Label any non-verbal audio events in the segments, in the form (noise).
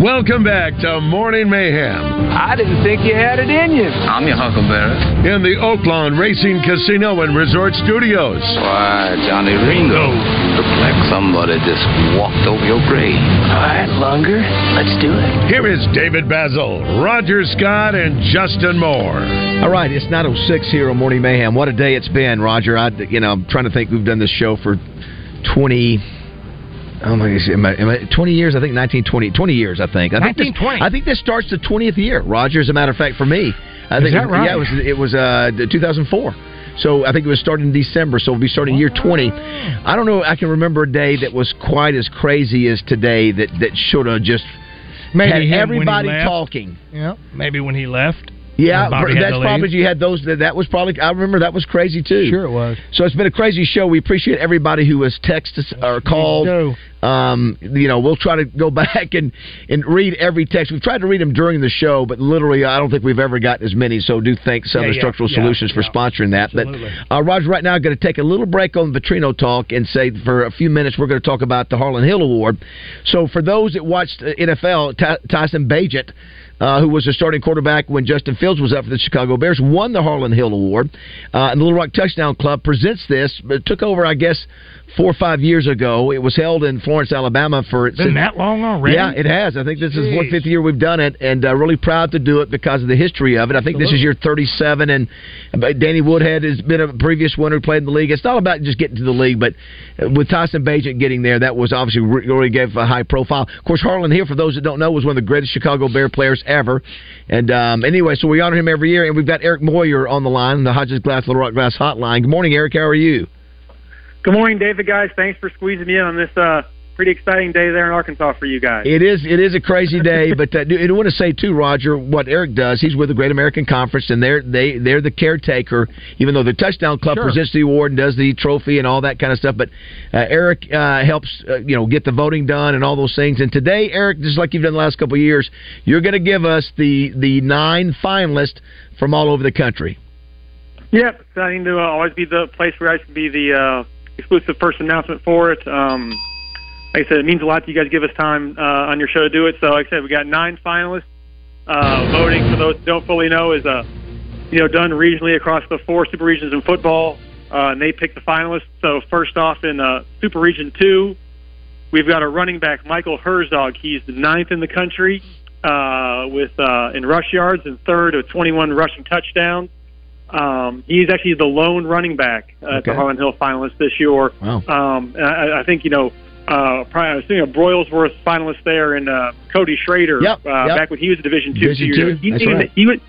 Welcome back to Morning Mayhem. I didn't think you had it in you. I'm your Huckleberry. In the Oaklawn Racing Casino and Resort Studios. Why, Johnny Ringo. Look like somebody just walked over your grave. All right, Lunger, let's do it. Here is David Bazzel, Roger Scott, and Justin Moore. All right, it's 906 here on Morning Mayhem. What a day it's been, Roger. I, you know, I'm trying to think we've done this show for 20 Oh my gosh, am I, am I, 20 years? I think 1920, 20 years, I think. I think, this, 1920. I think this starts the 20th year, Roger, as a matter of fact, for me. I Is think, that right? Yeah, it was, it was uh, 2004. So I think it was starting in December, so we'll be starting year 20. I don't know, I can remember a day that was quite as crazy as today that, that should have just Maybe had him when he everybody talking. Yeah, maybe when he left. Yeah, When Bobby had that's probably you had those. That, that was probably. I remember that was crazy too. Sure, it was. So it's been a crazy show. We appreciate everybody who has texted us or called. Um, you know, we'll try to go (laughs) back and and read every text. We've tried to read them during the show, but literally, I don't think we've ever gotten as many. So do thank Southern Yeah, yeah, Structural yeah, Solutions for sponsoring that. Absolutely. But uh, Roger, right now, I'm going to take a little break on Petrino talk and say for a few minutes we're going to talk about the Harlan Hill Award. So for those that watched NFL, Ty- Tyson Bagent uh, who was a starting quarterback when Justin Fields was up for the Chicago Bears, won the Harlan Hill Award. Uh, and the Little Rock Touchdown Club presents this. It took over, I guess, four or five years ago. It was held in Florence, Alabama for it's Been that long already? yeah, it has. I think this is one Jeez. fifth year we've done it, and uh, really proud to do it because of the history of it. I think this is year 37, and uh, Danny Woodhead has been a previous winner who played in the league. It's not about just getting to the league, but uh, with Tyson Bagent getting there, that was obviously re- really gave a high profile. Of course, Harlan Hill, for those that don't know, was one of the greatest Chicago Bear players ever. And um, anyway, so we honor him every year, and we've got Eric Moyer on the line, the Hodges Glass Little Rock Glass Hotline. Good morning, Eric. How are you? Good morning, David, guys. Thanks for squeezing me in on this uh, pretty exciting day there in Arkansas for you guys. It is it is a crazy day, but uh, I want to say too, Roger, what Eric does. He's with the Great American Conference, and they're they they're the caretaker. Even though the Touchdown Club Sure. presents the award and does the trophy and all that kind of stuff, but uh, Eric uh, helps uh, you know get the voting done and all those things. And today, Eric, just like you've done the last couple of years, you're going to give us the the nine finalists from all over the country. Yep, exciting to always be the place where I should be the uh, exclusive first announcement for it. Um, like I said, it means a lot that you guys give us time uh, on your show to do it. So, like I said, we got nine finalists. Uh, voting for those who don't fully know is uh, you know done regionally across the four super regions in football, uh, and they pick the finalists. So, first off, in uh, Super Region Two, we've got a running back, Michael Herzog. He's the ninth in the country uh, with uh, in rush yards and third with 21 rushing touchdowns. Um, he's actually the lone running back uh, at the Harlan Hill finalists this year. Wow. Um, I, I think you know, uh, probably I was thinking of Broylesworth finalist there, and uh, Cody Schrader Yep, uh, yep. back when he was a Division two. Division two. He, that's didn't right. he would.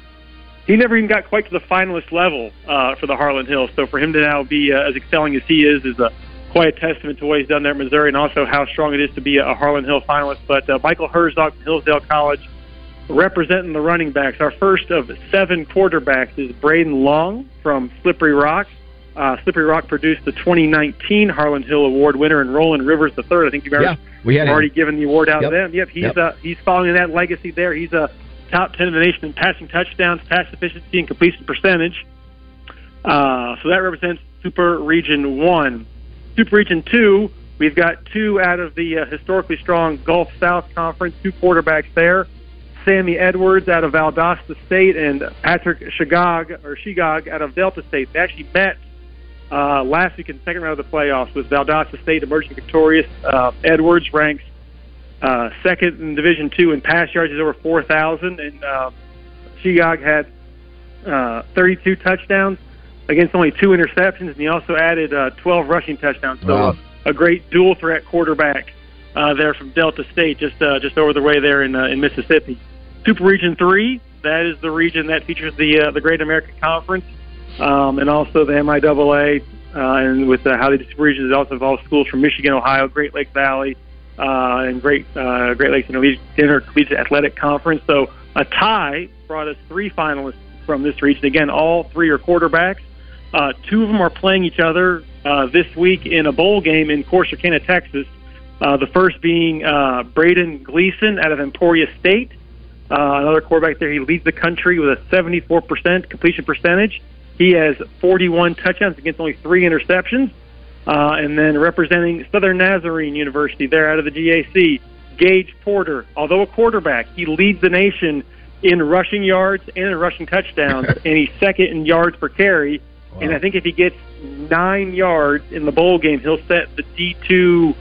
He never even got quite to the finalist level uh, for the Harlan Hill. So for him to now be uh, as excelling as he is is a quite a testament to what he's done there at Missouri, and also how strong it is to be a Harlan Hill finalist. But uh, Michael Herzog from Hillsdale College representing the running backs. Our first of seven quarterbacks is Braden Long from Slippery Rock. Uh, Slippery Rock produced the 2019 Harlan Hill Award winner, and Roland Rivers the third. I think you've already, Yeah, we had already given the award out Yep. to them. Yep, he's Yep. uh, he's following that legacy there. He's a top 10 in the nation in passing touchdowns, pass efficiency, and completion percentage. Uh, so that represents Super Region 1. Super Region 2, we've got two out of the uh, historically strong Gulf South Conference, two quarterbacks there. Sammy Edwards out of Valdosta State and Patrick Shegog or Shegog out of Delta State. They actually met uh, last week in the second round of the playoffs with Valdosta State emerging victorious. Uh, Edwards ranks uh, second in Division Two in pass yards, is over 4,000, and uh, Shegog had uh, 32 touchdowns against only two interceptions, and he also added uh, 12 rushing touchdowns. So Wow. a great dual threat quarterback uh, there from Delta State, just uh, just over the way there in uh, in Mississippi. Super Region Three, that is the region that features the uh, the Great American Conference, um, and also the MIAA. Uh, and with the how the Super Regions, it also involves schools from Michigan, Ohio, Great Lake Valley, uh, and Great uh, Great Lakes Intercollegiate Athletic Conference. So a tie brought us three finalists from this region. Again, all three are quarterbacks. Uh, two of them are playing each other uh, this week in a bowl game in Corsicana, Texas. Uh, the first being uh, Braden Gleason out of Emporia State, uh, another quarterback there. He leads the country with a 74% completion percentage. He has 41 touchdowns against only three interceptions. Uh, and then representing Southern Nazarene University there out of the GAC, Gage Porter. Although a quarterback, he leads the nation in rushing yards and in rushing touchdowns, (laughs) and he's second in yards per carry. And I think if he gets nine yards in the bowl game, he'll set the D2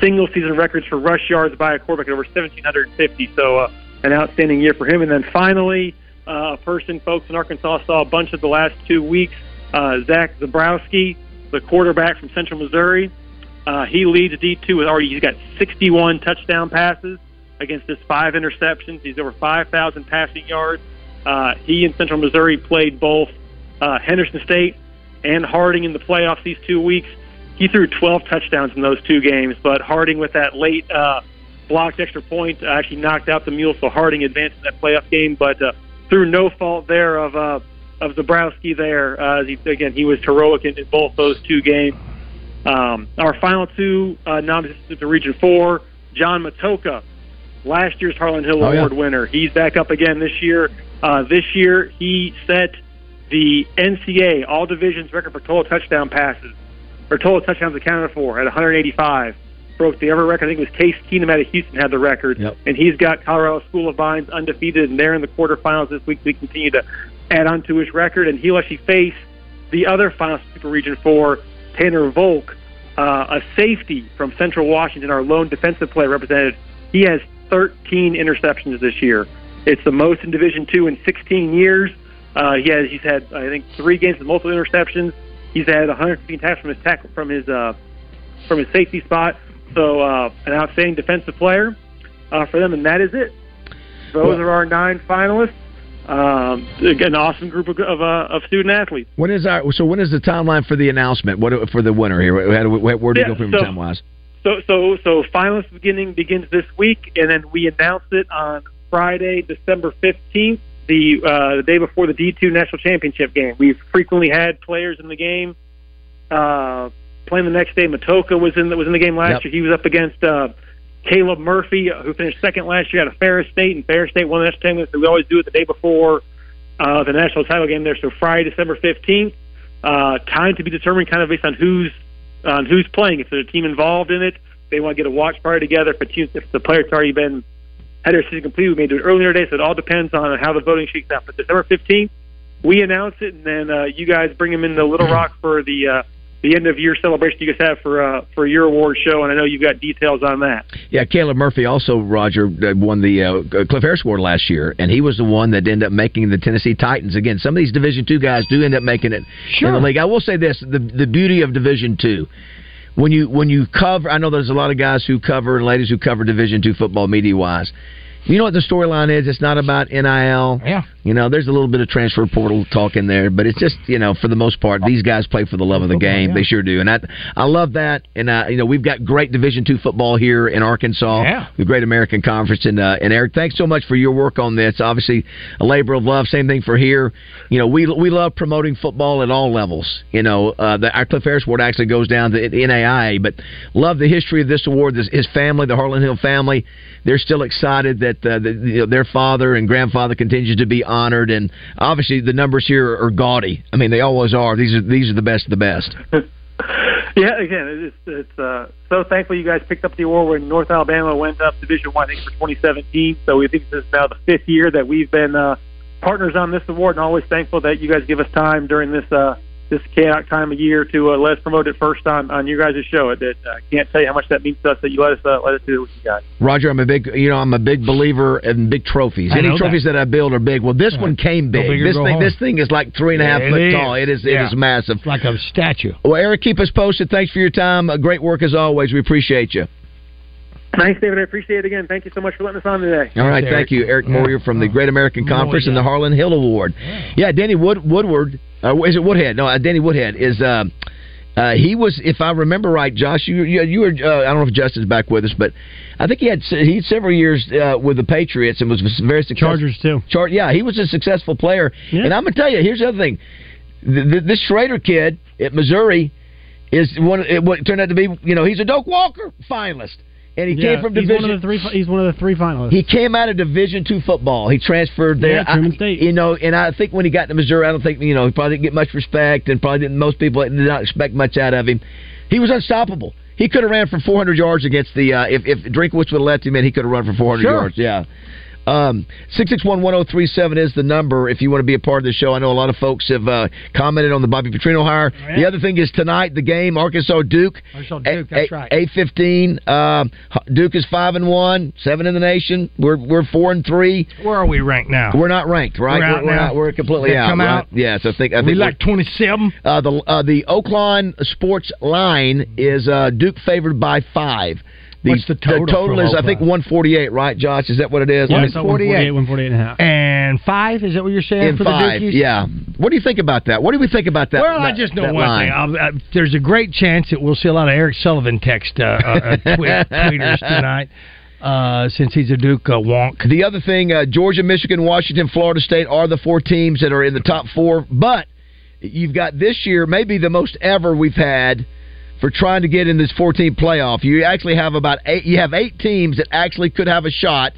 single season records for rush yards by a quarterback at over 1,750. So uh, an outstanding year for him. And then finally, uh, a person folks in Arkansas saw a bunch of the last two weeks, uh, Zach Zebrowski, the quarterback from Central Missouri. Uh, he leads D2 with already, he's got 61 touchdown passes against his five interceptions. He's over 5,000 passing yards. Uh, he and Central Missouri played both uh, Henderson State and Harding in the playoffs these two weeks. He threw 12 touchdowns in those two games, but Harding with that late uh, blocked extra point uh, actually knocked out the Mules, so Harding advanced in that playoff game. But uh, through no fault there of uh, of Zebrowski there, uh, he, again he was heroic in, in both those two games. Um, our final two uh, nominees to Region Four, John Matocha, last year's Harlan Hill Oh, yeah. Award winner. He's back up again this year. Uh, this year he set the NCAA All Divisions record for total touchdown passes, or total touchdowns accounted for at 185. Broke the ever record. I think it was Case Keenum out of Houston had the record, Yep. and he's got Colorado School of Mines undefeated, and they're in the quarterfinals this week. We continue to add on to his record, and he'll actually face the other final Super Region Four, Tanner Volk, uh, a safety from Central Washington, our lone defensive player represented. He has 13 interceptions this year. It's the most in Division Two in 16 years. Uh, he has he's had I think three games with multiple interceptions. He's had 115 tackles from his tackle from his uh, from his safety spot. So uh, an outstanding defensive player uh, for them, and that is it. Those Well- are our nine finalists. Um, again, an awesome group of of, uh, of student athletes. When is our so? When is the timeline for the announcement? What for the winner here? Where do we Yeah, go from so- time wise? So, so, so finalists beginning begins this week, and then we announce it on Friday, December fifteenth, the uh, the day before the D two national championship game. We've frequently had players in the game uh, playing the next day. Matocha was in the, was in the game last Yep. year. He was up against uh, Caleb Murphy, uh, who finished second last year out of Ferris State, and Ferris State won the championship. So we always do it the day before uh, the national title game there. So Friday, December fifteenth. Uh, time to be determined, kind of based on who's on who's playing. If there's a team involved in it, they want to get a watch party together. If, a team, if the player's already been had their season complete, we may do it earlier today. So it all depends on how the voting shakes out. But December fifteenth, we announce it, and then uh, you guys bring them into Little Rock for the uh, the end of year celebration you guys have for uh, for your award show. And I know you've got details on that. Yeah, Caleb Murphy also Roger uh, won the uh, Cliff Harris Award last year, and he was the one that ended up making the Tennessee Titans. Again, some of these Division two guys do end up making it in the league. I will say this: the the beauty of Division two. When you when you cover, I know there's a lot of guys who cover and ladies who cover Division two football media wise. You know what the storyline is? It's not about NIL. Yeah. You know, there's a little bit of transfer portal talk in there, but it's just you know, for the most part, these guys play for the love of the game. yeah. They sure do, and I I love that. And uh, you know, we've got great Division two football here in Arkansas. Yeah. the Great American Conference. And uh, and Eric, thanks so much for your work on this. Obviously, a labor of love. Same thing for here. You know, we we love promoting football at all levels. You know, uh, the, our Cliff Harris Award actually goes down to NAIA, but love the history of this award. This, his family, the Harlan Hill family, they're still excited that, uh, that you know, their father and grandfather continues to be honored. And obviously, the numbers here are gaudy. I mean, they always are. These are these are the best of the best. (laughs) Yeah, again, it's it's uh, so thankful you guys picked up the award when North Alabama went up Division One, I think, for 2017. So we think this is now the fifth year that we've been uh, partners on this award, and always thankful that you guys give us time during this uh, this chaotic time of year to uh, let us promote it first on on your guys' show. It, it uh, can't tell you how much that means to us that you let us uh, let us do it with you guys. Roger, I'm a big, you know, I'm a big believer in big trophies. I Any trophies that. I build are big. Well, this one came big. big or This thing, home. this thing is like three and a half It foot is. tall. It is, Yeah. it is massive. It's like a statue. Well, Eric, keep us posted. Thanks for your time. Uh, great work as always. We appreciate you. Thanks, David. I appreciate it again. Thank you so much for letting us on today. All right, Eric. thank you, Eric Yeah. Moyer from the. Great American Conference and the Harlan Hill Award. Yeah, Danny Wood Woodward. Uh, is it Woodhead? No, uh, Danny Woodhead is. Uh, uh, he was, if I remember right, Josh. You you, you were. Uh, I don't know if Justin's back with us, but I think he had he had several years uh, with the Patriots and was very successful. Chargers too. Char- yeah, he was a successful player. Yeah. And I'm gonna tell you, here's the other thing: Th th this Schrader kid at Missouri is one. It, what turned out to be, you know, he's a Doak Walker finalist. And he Yeah, came from division. he's one of the three. He's one of the three finalists. He came out of Division two football. He transferred there. Yeah, Truman I- State. You know, and I think when he got to Missouri, I don't think you know he probably didn't get much respect, and probably didn't. Most people did not expect much out of him. He was unstoppable. He could have ran for 400 yards against the uh, if if Drinkwitz would have left him in, he could have run for 400 Sure. yards. Yeah. Um, 6611037 is the number if you want to be a part of the show. I know a lot of folks have uh, commented on the Bobby Petrino hire. yeah. The other thing is tonight, the game, Arkansas Duke. Arkansas Duke, that's right. Eight fifteen. Um, Duke is five and one, seven in the nation. We're we're four and three. Where are we ranked now? We're not ranked, right? We're we're, now? not- we're completely out. come right? out? Yeah, so I think I we think like we're- 27. uh, the uh, the Oaklawn Sports line is uh, Duke favored by five. The, What's the total total is I think one forty eight, right, Josh? Is that what it is? Yeah, Let me- it's at 148, 148 and a half. And five, is that what you're saying in for five, the Dukies? yeah. What do you think about that? What do we think about that? well, I just know that one line? thing. I'll, uh, there's a great chance that we'll see a lot of Eric Sullivan text uh, uh, uh, (laughs) tweet, tweeters tonight, uh, since he's a Duke uh, wonk. The other thing, uh, Georgia, Michigan, Washington, Florida State are the four teams that are in the top four. But you've got this year maybe the most ever we've had for trying to get in this 14 playoff. You actually have about eight. You have eight teams that actually could have a shot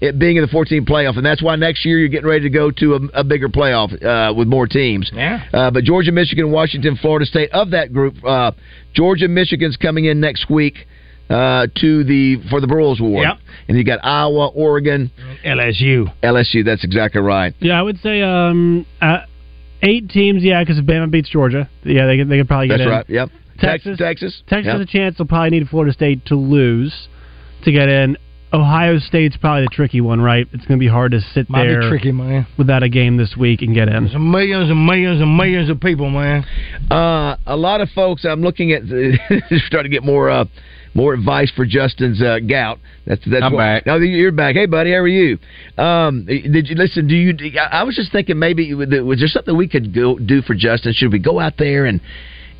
at being in the 14 playoff, and that's why next year you're getting ready to go to a, a bigger playoff uh, with more teams. Yeah. Uh, but Georgia, Michigan, Washington, Florida State of that group, uh, Georgia, Michigan's coming in next week uh, to the for the Broyles Award. Yep. And you got Iowa, Oregon, LSU. LSU. That's exactly right. Yeah, I would say um, uh, eight teams. Yeah, because if Bama beats Georgia, yeah, they could they could probably get That's in. right. Yep. Texas, Texas, Texas Yep. has a chance. They'll probably need Florida State to lose to get in. Ohio State's probably the tricky one, right? It's going to be hard to sit Might there be tricky, man. without a game this week and get in. There's millions and millions and millions of people, man. Uh, a lot of folks. I'm looking at (laughs) starting to get more uh, more advice for Justin's uh, gout. That's that's I'm what- back. No, you're back. Hey, buddy, how are you? Um, did you listen? Do you? I was just thinking maybe was there something we could go do for Justin? Should we go out there and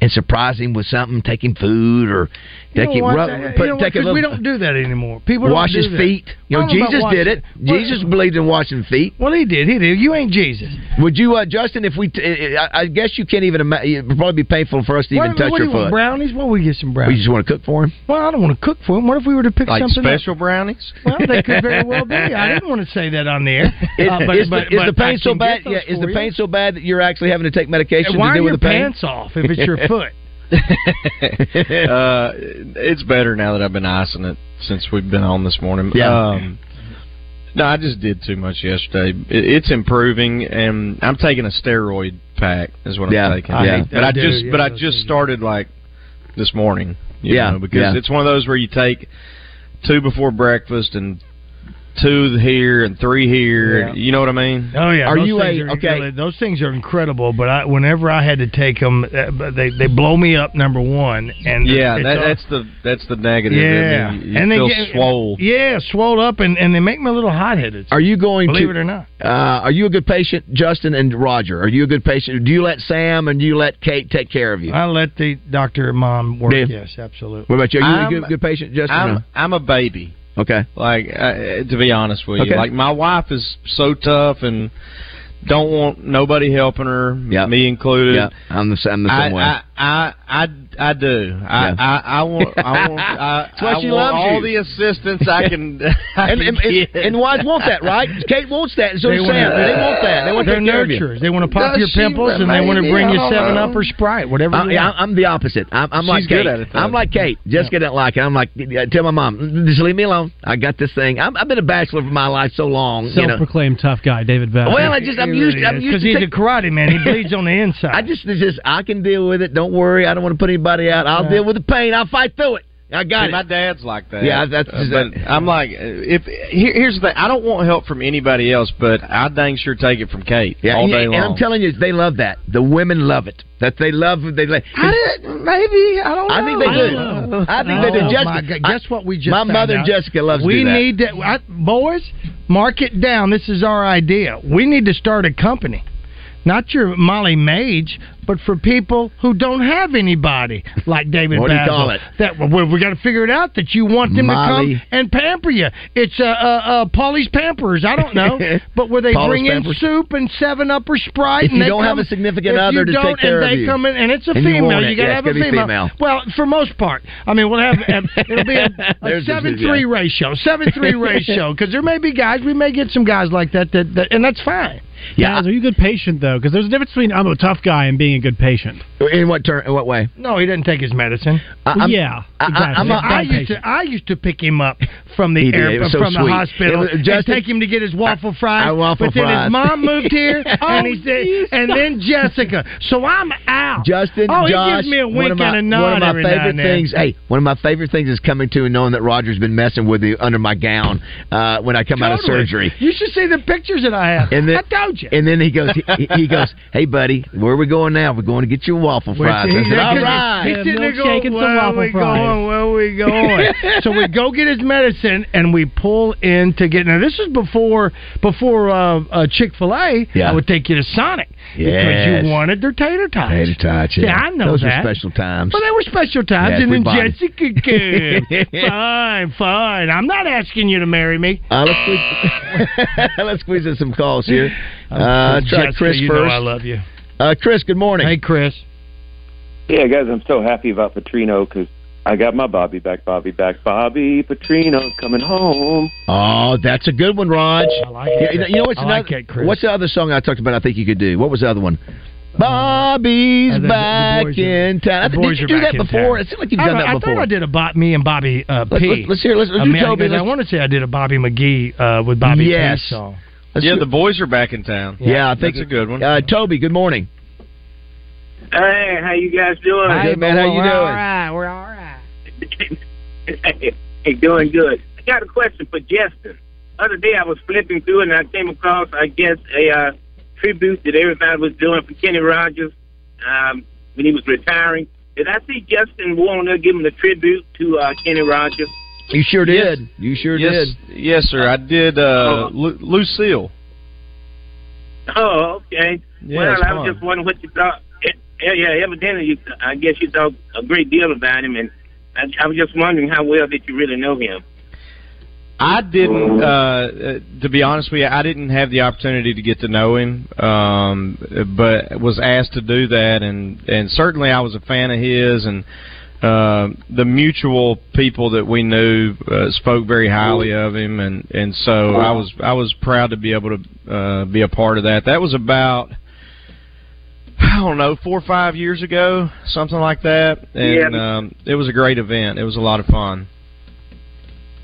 and surprise him with something, take him food or take You him know what? rub, You put, know what? take a 'Cause little we don't do that anymore. People wash don't his do that. feet. You know, I don't know Jesus did it. Well, Jesus believed in washing feet. Well, he did. He did. You ain't Jesus. Would you, uh, Justin? If we, t- I I guess you can't even. Ima- it would probably be painful for us to even what, touch what your do you want, foot. brownies? Well, we get some brownies? We just want to cook for him. Well, I don't want to cook for him. What if we were to pick Like something special up? brownies? Well, they could very (laughs) well be. I didn't want to say that on the air. (laughs) Is, Uh, but- is but- the, is the pain so bad? Yeah, is the pain so bad that you're actually having to take medication to deal with the pain? pants off if it's your (laughs) foot? (laughs) uh, it's better now that I've been icing it since we've been on this morning. Yeah. Um, no, I just did too much yesterday. It, it's improving, and I'm taking a steroid pack. Is what Yeah, I'm taking. I hate but. I I just, yeah, but I just started like this morning. You Yeah, know, because yeah. it's one of those where you take two before breakfast and two here and three here. Yeah. You know what I mean? Oh yeah, Are those you a- are okay. really- those things are incredible. But I, whenever I had to take them, uh, they they blow me up. Number one, and Yeah, that, all- that's the that's the negative. yeah, I mean, you and they feel get swole. Yeah, swole up, and, and they make me a little hot headed. Are you going Believe to? it or not. Uh, are you a good patient, Justin and Roger? Are you a good patient? Do you let Sam and do you let Kate take care of you? I let the doctor and mom work. Do? Yes, absolutely. what about you? Are you a I'm- good, good patient, Justin? I'm No? I'm a baby. Okay. Like uh, to be honest with Okay. you, like my wife is so tough and don't want nobody helping her, Yeah. me included. Yeah, I'm the, I'm the I, same way. I, I I I do. I, Yeah. I I want I want (laughs) I, That's why I she want loves all you. the assistance I can. (laughs) (laughs) I and, can and, and, get. and wives want that, right? Kate wants that, so They does wanna- Sam. They uh, want that. They want to They're take care of you. nurturers. They want to pop Does your pimples and they want to bring you Seven know. Up or Sprite, whatever. I, you want. I'm the opposite. I'm, I'm like She's good Kate. at it. I'm like Kate. Jessica doesn't like it. I'm like, tell my mom, just leave me alone. I got this thing. I'm, I've been a bachelor for my life so long. You know. Self-proclaimed tough guy, David Bell. Well, I just I'm He used. really I'm used to he's a karate man. He bleeds on the inside. I just just I can deal with it. Don't worry. I don't want to put anybody out. I'll Yeah. deal with the pain. I'll fight through it. I got See, my dad's like that. Yeah, that's- Uh, but I'm like, if here, here's the thing, I don't want help from anybody else, but I dang sure take it from Kate Yeah, all and, day and long. I'm telling you, they love that. The women love it. That they love. They like. I did, maybe I don't. Know. I think they do. know. I think they do. Oh, Jessica, my God. Guess what we just my mother out? Jessica loves We that. need to, I, boys, mark it down. This is our idea. We need to start a company not your Molly Mage, but for people who don't have anybody like David What do you call it? That well, we got to figure it out that you want them Molly. to come and pamper you. It's uh, uh, uh Paulie's Pampers. I don't know, (laughs) but where they Paula's bring in Pampers. soup and Seven Up or Sprite. If and you they don't have a significant other you to don't, take care and of they you. come in, and it's a And female. want You, it. got to Yeah, have a female. female. Well, for most part, I mean, we'll have (laughs) it'll be a, a There's the- seven three yeah. ratio, seven three (laughs) ratio, because there may be guys. We may get some guys like that, that, that and that's fine. Yeah. Guys, are you a good patient though? Because there's a difference between I'm a tough guy and being a good patient. In what turn? In what way? No, he didn't take his medicine. I- Well, yeah, I- exactly. A- I used patient. to I used to pick him up from the He air so from the hospital It was- and take him to get his waffle fries. I- waffle but then fries. his mom moved here, (laughs) and he said, and then Jessica. So I'm out. Justin, oh, Josh, he gives me a one wink of my, and a nod one of my favorite things. Hey, one of my favorite things is coming to and knowing that Roger's been messing with me under my gown uh, when I come out of surgery. You should see the pictures that I have. And then, I told you. And then he goes, he, he goes, (laughs) "Hey, buddy, where are we going now? We're going to get you waffle fries." I said, "All right." He's sitting there milkshake going, and some where are waffle we fries." going? Where are we going? (laughs) so we go get his medicine and we pull in to get. Now this is before before uh, uh, Chick Fil A. Yeah. I would take you to Sonic because you wanted their tater tots. Tater tots, yeah. I know Those were special times. Well, they were special times, Yes, and then bought it. Jessica (laughs) came. fine, fine. I'm not asking you to marry me. Uh, let's, squeeze, (laughs) let's squeeze in some calls here. Uh, try Jessica, Chris you know first. I love you. Uh, Chris, good morning. Hey, Chris. Yeah, guys, I'm so happy about Petrino because I got my Bobby back, Bobby back, Bobby Petrino's coming home. Oh, that's a good one, Raj. I like Yeah, it. you know, you know what's I another, like it, Chris. What's the other song I talked about? I think you could do. What was the other one? Bobby's Uh, the- the back are- in town. I the think- boys Did you do that before? It seemed like you've I, done that I thought I did a Bob, me and Bobby uh, Let's- P. let's- let's hear- let's- let's I do Toby, because I want to say I did a Bobby McGee uh, with Bobby Yes. P song. Let's yeah, do- the boys are back in town. yeah, I think that's a good one. Uh, Toby, good morning. Hey, how you guys doing? Good man. How you we're doing? All right, we're all right. hey, doing good. I got a question for Justin. Other day I was flipping through and I came across, I guess, a uh, tribute that everybody was doing for Kenny Rogers um, when he was retiring. Did I see Justin Warner giving him a tribute to uh, Kenny Rogers? You sure Yes. did. You sure yes, did. yes, sir. I did. Uh, Lu- Lucille. Oh, okay. Yeah, well, I was fun. just wondering what you thought. Yeah, yeah, evidently, you, I guess you thought a great deal about him, and I, I was just wondering how well did you really know him? I didn't. Uh, uh, to be honest with you, I didn't have the opportunity to get to know him, um, but was asked to do that, and and certainly I was a fan of his, and uh, the mutual people that we knew uh, spoke very highly of him, and and so I was I was proud to be able to uh, be a part of that. That was about. I don't know, four or five years ago, something like that, and Yeah. um, it was a great event. It was a lot of fun.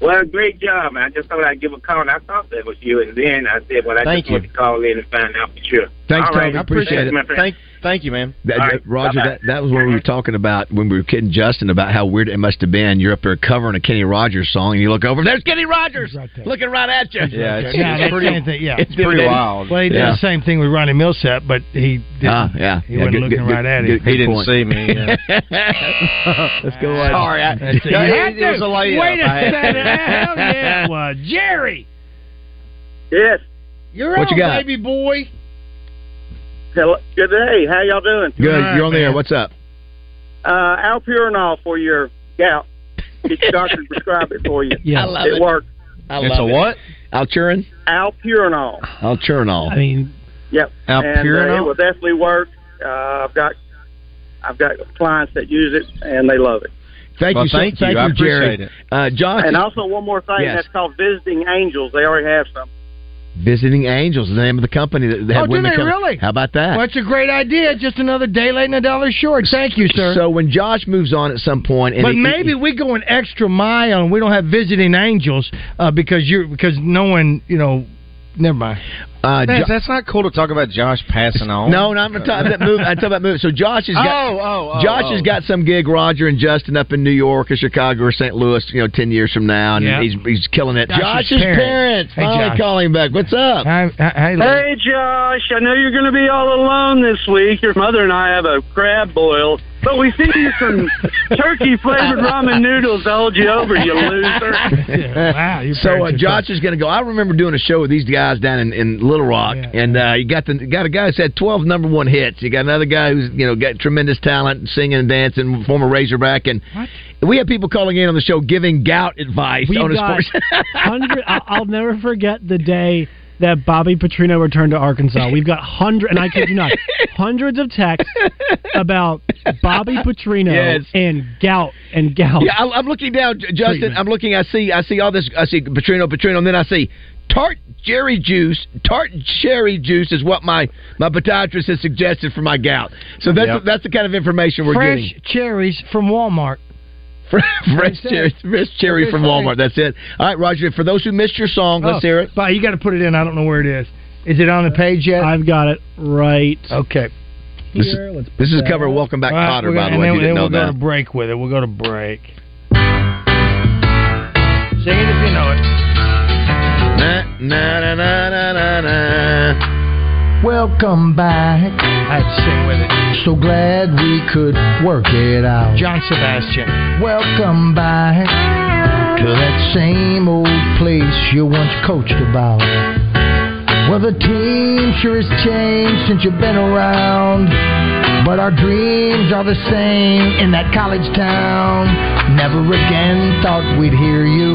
Well, great job, man. I just thought I'd give a call, and I thought that was you, and then I said, well, I Thank just want to call in and find out for sure. Thanks, All right. Toby. I appreciate Thanks, it. Thank, thank you, man. That, that- right. Roger, Bye-bye. that, that was what we were talking about when we were kidding Justin about how weird it must have been. You're up there covering a Kenny Rogers song, and you look over, there's Kenny Rogers Right there. looking right at you. Yeah, it's, Yeah, it's that's pretty, the same thing, yeah. it's pretty wild. Well, he did Yeah. the same thing with Ronnie Milsap, but he didn't. Ah, yeah. He Yeah, wasn't good- looking good- right at good- him. good he didn't point. see me. Yeah. (laughs) Let's go on. Sorry, I, That's. You Yeah, had it, it was a layup. Wait a I had- second. Hell yeah, it. Jerry, Yes. you're What on, you got? baby boy. Hello. Good day. How y'all doing? Good. All right, You're on the air. What's up? Uh, Allopurinol for your gout. Your doctor prescribed it for you. Yeah. I love it, it. worked. I It's a what? Alturin? Allopurinol. Alturinol. I mean, Yep. And uh, it will definitely work. Uh, I've got I've got clients that use it and they love it. Thank Well, you so thank thank you. I Jerry. appreciate it. Uh, Josh, And also one more thing Yes. that's called Visiting Angels. They already have some. Visiting Angels is the name of the company that they have Oh, do women they come. really? How about that? Well, it's a great idea. Just another day late and a dollar short. Thank you, sir. So when Josh moves on at some point, and but maybe we go an extra mile and we don't have visiting angels uh, because you're because no one you know. Never mind. Uh, Man, Jo- that's not cool to talk about Josh passing on. no, no, I'm not talking about move. I'm talking about move. So Josh has got. Oh, oh, oh, Josh oh. has got some gig, Roger and Justin, up in New York or Chicago or St. Louis. You know, ten years from now, and Yeah. he's he's killing it. Josh's Josh's parents. parents, Hey, finally Josh. calling back. What's up? Hi, hi, hi, Hey, Josh, I know you're going to be all alone this week. Your mother and I have a crab boil but we sent you some (laughs) turkey flavored ramen noodles to hold you over, you loser. (laughs) wow, you So uh, Josh is going to go. I remember doing a show with these guys down in, in Little Rock, and uh, you got the got a guy who's had twelve number one hits. You got another guy who's you know got tremendous talent, singing and dancing, former Razorback, and we have people calling in on the show giving gout advice We've on got sports. (laughs) hundred. I'll, never forget the day that Bobby Petrino returned to Arkansas. We've got hundred, and I kid you not, hundreds of texts about Bobby Petrino Yes. and gout and gout. Yeah, I'm looking down, Justin. Treatment. I'm looking. I see. I see all this. I see Petrino, Petrino, and then I see tart cherry juice. Tart cherry juice is what my my podiatrist has suggested for my gout. So that's Yep. that's the kind of information we're Fresh getting. Fresh cherries from Walmart. (laughs) Fresh cherry, fresh cherry from Walmart. That's it. All right, Roger. For those who missed your song, let's Oh, hear it. But you got to put it in. I don't know where it is. Is it on the page yet? I've got it right. Okay. This, Here, is, this is cover up. Welcome Back All right, Potter, we're by the way. and If then, you and didn't know then we'll go that. to break with it. We'll go to break. Sing it if you know it. Na, na, na, na, na, na. Welcome back. I had to sing with it. So glad we could work it out. John Sebastian. Welcome back to that same old place you once coached about. Well, the team sure has changed since you've been around. But our dreams are the same in that college town. Never again thought we'd hear you.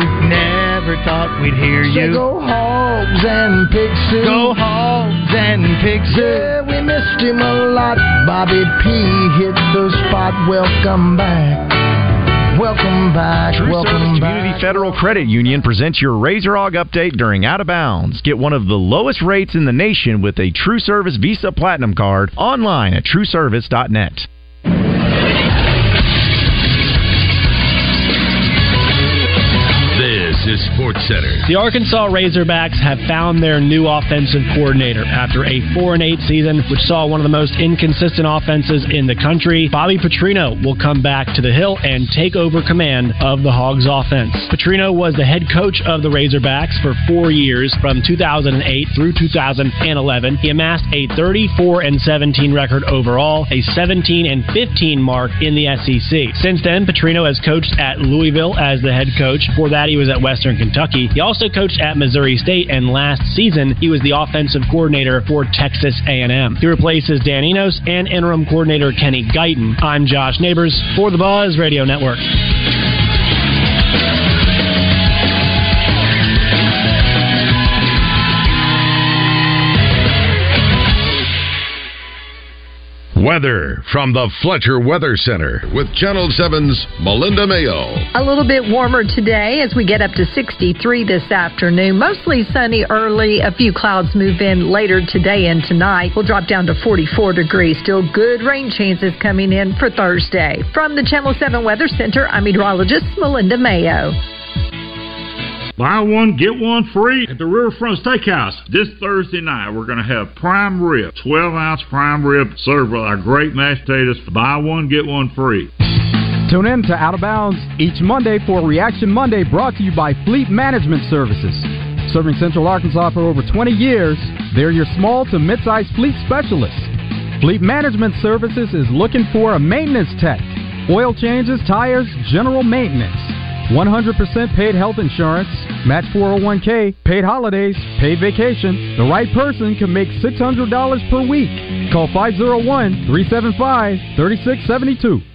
Never thought we'd hear Say you. go hogs and pig soup. Go hogs and pig soup. Yeah, we missed him a lot. Bobby P hit the spot. Welcome back. Welcome back. True welcome Service back. Community Federal Credit Union presents your Razor Hog update during Out of Bounds. Get one of the lowest rates in the nation with a True Service Visa Platinum card online at trueservice.net. Sports Center. The Arkansas Razorbacks have found their new offensive coordinator after a 4 and 8 season, which saw one of the most inconsistent offenses in the country. Bobby Petrino will come back to the Hill and take over command of the Hogs offense. Petrino was the head coach of the Razorbacks for four years from 2008 through 2011. He amassed a 34 and 17 record overall, a 17 and 15 mark in the SEC. Since then, Petrino has coached at Louisville as the head coach. Before that, he was at Western Kentucky. He also coached at Missouri State, and last season he was the offensive coordinator for Texas A&M. He replaces Dan Enos and interim coordinator Kenny Guiton. I'm Josh Neighbors for the Buzz Radio Network. Weather from the Fletcher Weather Center with Channel 7's Melinda Mayo. A little bit warmer today as we get up to 63 this afternoon. Mostly sunny early. A few clouds move in later today and tonight. We'll drop down to 44 degrees. Still good rain chances coming in for Thursday. From the Channel 7 Weather Center, I'm meteorologist Melinda Mayo. Buy one, get one free at the Riverfront Steakhouse. This Thursday night, we're going to have prime rib, 12 ounce prime rib served with our great mashed potatoes. Buy one, get one free. Tune in to Out of Bounds each Monday for Reaction Monday brought to you by Fleet Management Services. Serving Central Arkansas for over 20 years, they're your small to mid-sized fleet specialists. Fleet Management Services is looking for a maintenance tech, oil changes, tires, general maintenance. 100% paid health insurance, match 401k, paid holidays, paid vacation. The right person can make $600 per week. Call 501 375 3672.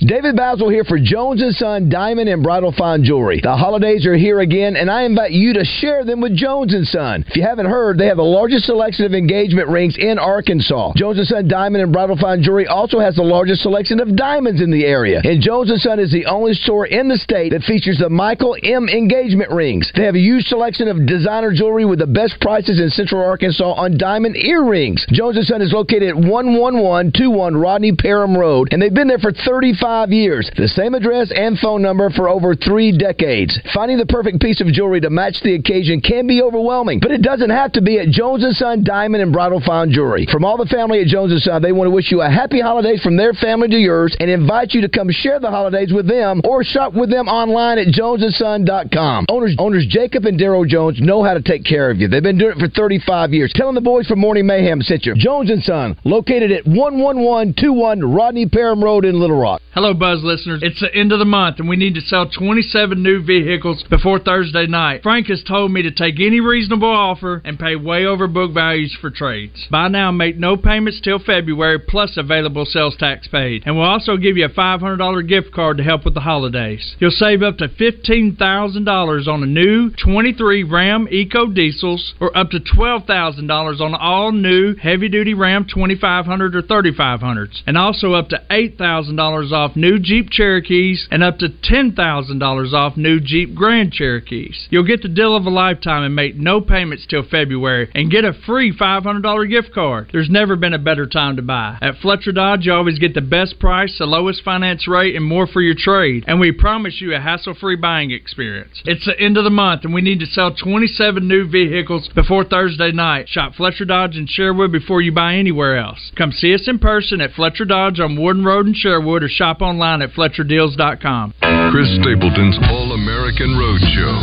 David Bazzel here for Jones & Son Diamond and Bridal Fine Jewelry. The holidays are here again, and I invite you to share them with Jones & Son. If you haven't heard, they have the largest selection of engagement rings in Arkansas. Jones & Son Diamond and Bridal Fine Jewelry also has the largest selection of diamonds in the area. And Jones & Son is the only store in the state that features the Michael M engagement rings. They have a huge selection of designer jewelry with the best prices in Central Arkansas on diamond earrings. Jones & Son is located at 11121 Rodney Parham Road, and they've been there for 35 35 years. The same address and phone number for over three decades. Finding the perfect piece of jewelry to match the occasion can be overwhelming, but it doesn't have to be at Jones & Son Diamond and Bridal Fine Jewelry. From all the family at Jones & Son, they want to wish you a happy holidays from their family to yours and invite you to come share the holidays with them or shop with them online at jonesandson.com. Owners, owners Jacob and Daryl Jones know how to take care of you. They've been doing it for 35 years. Tell them the boys from Morning Mayhem sent you. Jones & Son, located at 11121 Rodney Parham Road in Little Rock. Hello, Buzz listeners. It's the end of the month, and we need to sell 27 new vehicles before Thursday night. Frank has told me to take any reasonable offer and pay way over book values for trades. Buy now, make no payments till February, plus available sales tax paid. And we'll also give you a $500 gift card to help with the holidays. You'll save up to $15,000 on a new 23 Ram Eco Diesels or up to $12,000 on all new heavy duty Ram 2500 or 3500s. And also up to $8,000 off new Jeep Cherokees and up to $10,000 off new Jeep Grand Cherokees. You'll get the deal of a lifetime and make no payments till February and get a free $500 gift card. There's never been a better time to buy. At Fletcher Dodge, you always get the best price, the lowest finance rate, and more for your trade. And we promise you a hassle free buying experience. It's the end of the month, and we need to sell 27 new vehicles before Thursday night. Shop Fletcher Dodge in Sherwood before you buy anywhere else. Come see us in person at Fletcher Dodge on Warden Road in Sherwood or shop online at FletcherDeals.com. Chris Stapleton's All American Road Show.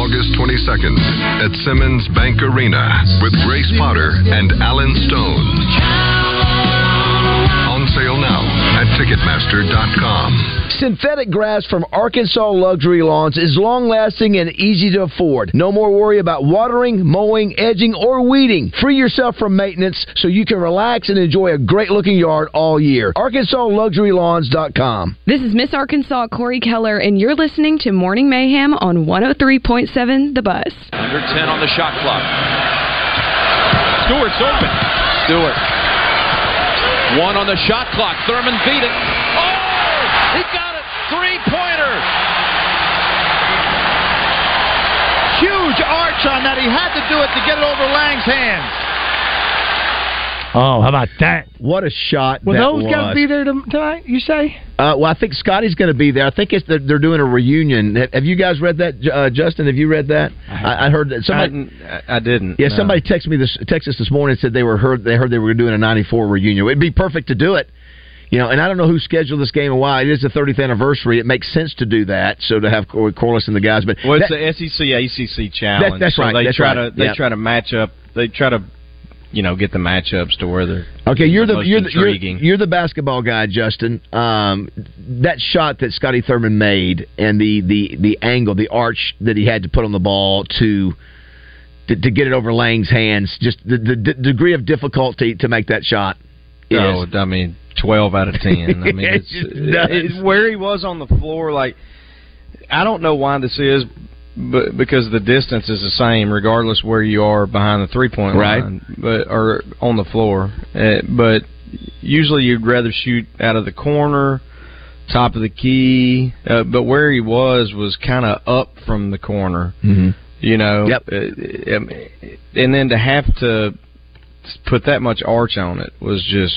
August 22nd at Simmons Bank Arena with Grace Potter and Allen Stone. On sale now at Ticketmaster.com. Synthetic grass from Arkansas Luxury Lawns is long lasting and easy to afford. No more worry about watering, mowing, edging, or weeding. Free yourself from maintenance so you can relax and enjoy a great looking yard all year. ArkansasLuxuryLawns.com. This is Miss Arkansas Corey Keller, and you're listening to Morning Mayhem on 103.7 The Buzz. Under 10 on the shot clock. Stewart's open. Stewart. One on the shot clock. Thurman beat it. Oh! He got it. Three pointer. Huge arch on that. He had to do it to get it over Lang's hands. Oh, how about that? What a shot! Well, that those got to be there tonight. You say? Uh, well, I think Scotty's going to be there. I think it's they're, they're doing a reunion. Have- Have you guys read that, uh, Justin? Have you read that? I, I heard that somebody. I, I didn't. Yeah, no. somebody texted me this texted us this morning and said they were heard they heard they were doing a '94 reunion. It'd be perfect to do it. You know, and I don't know who scheduled this game and why. It is the 30th anniversary. It makes sense to do that. So to have Cor- Corliss and the guys, but Well, it's that- the SEC ACC challenge. that's so right, They that's try right, to they yeah. try to match up. They try to, you know, get the matchups to where they're Okay, you're the you're the, you're, you're the basketball guy, Justin. Um, that shot that Scotty Thurman made and the, the, the angle, the arch that he had to put on the ball to to, to get it over Lang's hands, just the, the, d degree of difficulty to make that shot. Is, No, I mean twelve out of ten. I (laughs) mean, it's, It's just nuts. it's where he was on the floor. Like I don't know why this is, but because the distance is the same regardless where you are behind the three point Right. line, but or on the floor. Uh, but usually you'd rather shoot out of the corner, top of the key. Uh, but where he was was kind of up from the corner. Mm-hmm. You know. Yep. Uh, um, and then to have to put that much arch on it was just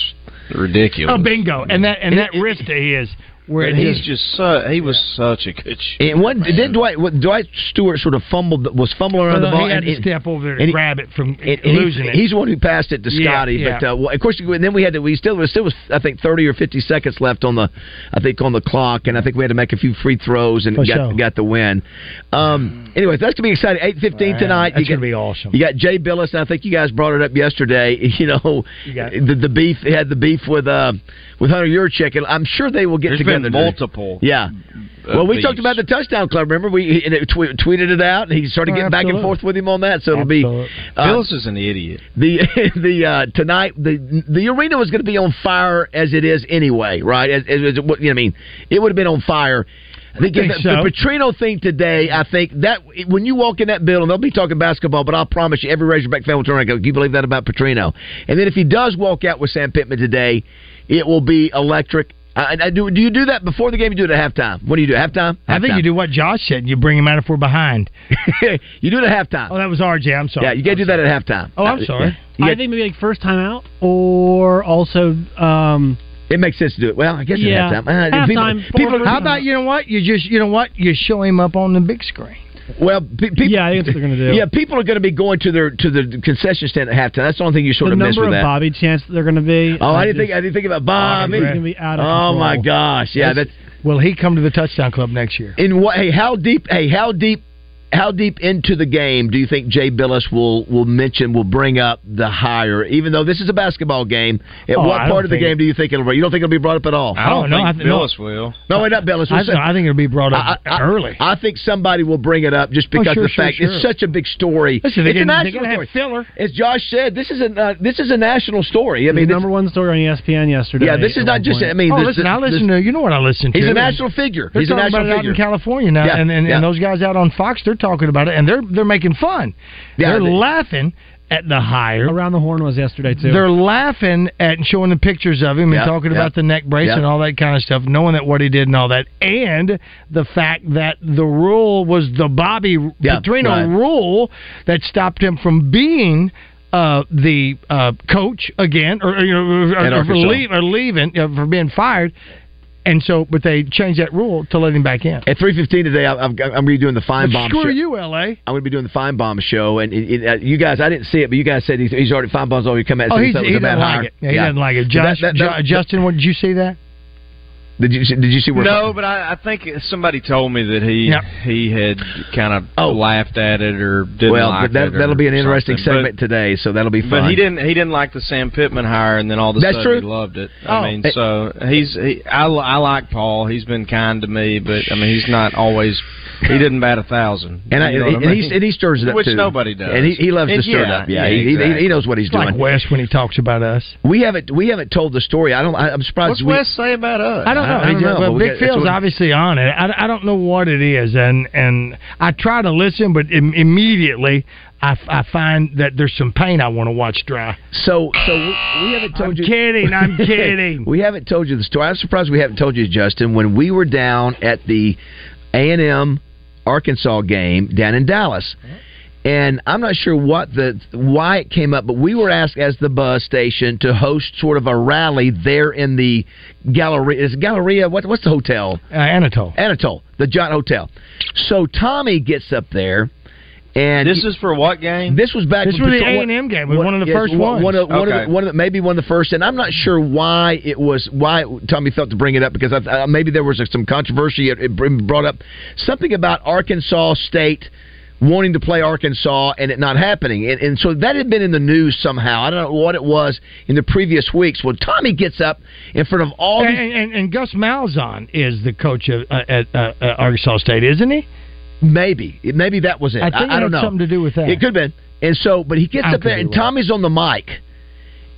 ridiculous. Oh, bingo! And that and that wrist that he is where it he's just- just su- he was such a good sh- And what did Dwight? What, Dwight Stewart sort of fumbled, was fumbling around Well, the ball, he had and to step over there and and he- grab it from and, and he- losing it. He's the one who passed it to Scotty. yeah. But uh, well, of course, and then we had to. We still there still was I think thirty or fifty seconds left on the I think on the clock, and I think we had to make a few free throws and For got sure. got the win. Um, anyway, that's gonna be exciting. Eight fifteen Man, tonight. that's you gonna got, be awesome. You got Jay Bilas. And I think you guys brought it up yesterday. (laughs) You know, got- the, the beef. They had the beef with uh, with Hunter Yurachek, and I'm sure they will get There's together. Been today. multiple. Yeah. well, we beefs. talked about the touchdown club. Remember, we and it twe- tweeted it out, and he started Oh, getting back and forth with him on that. So it'll be uh, Phyllis is an idiot. the (laughs) the uh, tonight the the arena was going to be on fire as it is anyway, right? As, as, as you know, I mean, it would have been on fire. I think, think the, so. the Petrino thing today. I think that when you walk in that building, they'll be talking basketball, but I'll promise you, every Razorback fan will turn around and go, "Do you believe that about Petrino?" And then if he does walk out with Sam Pittman today, it will be electric. I, I do. Do you do that before the game? You do it at halftime. What do you do? Halftime? I think you do what Josh said. and You bring him out if we're behind. (laughs) you do it at halftime. Oh, that was RJ. I'm sorry. Yeah, you got to do that at halftime. Oh, I'm sorry. (laughs) You I think maybe like first time out, or also um, It makes sense to do it. Well, I guess Yeah. at halftime. Uh, Halftime, people, people How about you know what? You just you know what? You show him up on the big screen. Well, pe- people, yeah, I think that's what they're going to do. Yeah, people are going to be going to their to the concession stand at halftime. That's the only thing you sort the of miss number of. Bobby chants they're going to be. Oh, I just- didn't think I didn't think about oh, Bobby. It's gonna be out of oh my gosh, yeah. That's Will he come to the touchdown club next year? in what? Hey, how deep? Hey, how deep? How deep into the game do you think Jay Bilas will will mention will bring up the hire? Even though this is a basketball game, at Oh, what I part of the think- game do you think it'll? Be? You don't think it'll be brought up at all? I don't no, think I th- no. Bilas will. No, wait, not Bilas. I, think- I think it'll be brought up I- I- early. I think somebody will bring it up just Oh, because sure, of the fact sure. it's such a big story. Listen, they it's a didn't- national gotta have story. filler. As Josh said, this is a uh, this is a national story. I I mean, mean, this- number one story on ESPN yesterday. yeah, this is not just. point. I mean, oh, this, listen, this- I listen this- to you know what I listen to. He's a And national figure. He's a talking national about out figure. in California now, and, and, and those guys out on Fox, they're talking about it, and they're they're making fun. Yeah, they're they- laughing at the hire. Around the horn was yesterday too. They're laughing at and showing the pictures of him Yeah, and talking yeah. about the neck brace Yeah. and all that kind of stuff, knowing that what he did and all that, and the fact that the rule was the Bobby Yeah, Petrino right. rule that stopped him from being. Uh, the uh, coach again, or, or, you know, or, At or, leave, or leaving uh, for being fired, and so, but they changed that rule to let him back in. At three fifteen today, I- I'm, I'm redoing the Finebaum Screw show. you, L.A. I'm going to be doing the Finebaum show, and it, it, uh, you guys, I didn't see it, but you guys said he's, he's already Finebaum's already come out. Oh, he's, he was a bad doesn't hire. like it. Yeah, he doesn't like it. Josh, that- that- that- Justin, what did you see that? Did you did you see where? No, but I, I think somebody told me that he Yep. he had kind of Oh. laughed at it or didn't well, like that, it. or that'll be an interesting something. segment today, so that'll be But, fun. but he didn't he didn't like the Sam Pittman hire, and then all of a That's sudden true. he loved it. Oh. I mean, so he's he, I I like Paul. He's been kind to me, but I mean he's not always. He didn't bat a thousand. And, I, You know and, I mean? he, and he stirs it up Which too. nobody does. And he, he loves And to stir it yeah, up. Yeah, yeah, he, he, exactly. he knows what he's It's like doing. Wes when he talks about us. We haven't we haven't told the story. I don't. I, I'm surprised. What's we, Wes say about us? I don't know. I don't know, but Big Phil's obviously on it. I, I don't know what it is, and and I try to listen, but Im- immediately I, f- I find that there's some paint I want to watch dry. So so we, we haven't told I'm you. kidding. I'm (laughs) kidding. we haven't told you the story. I'm surprised we haven't told you, Justin. When we were down at the A and M Arkansas game down in Dallas. And I'm not sure what the why it came up, but we were asked as the Buzz station to host sort of a rally there in the Galleria. Is it Galleria? What, what's the hotel? Uh, Anatole. Anatole, the John Hotel. So Tommy gets up there, and This is for what game? this was back. This was the Patron- A&M game. It was one of the yes, first one, ones. One of, one, of the, one of the, maybe one of the first, and I'm not sure why it was why Tommy felt to bring it up because I, uh, maybe there was some controversy. It, it brought up something about Arkansas State wanting to play Arkansas and it not happening, and, and so that had been in the news somehow. I don't know what it was in the previous weeks. Well, Tommy gets up in front of all And, these. and, and Gus Malzahn is the coach of, uh, at uh, uh, Arkansas State, isn't he? Maybe, maybe that was it. I think it I, don't had know. something to do with that. It could have been. And so, but he gets I up there, and. Tommy's on the mic.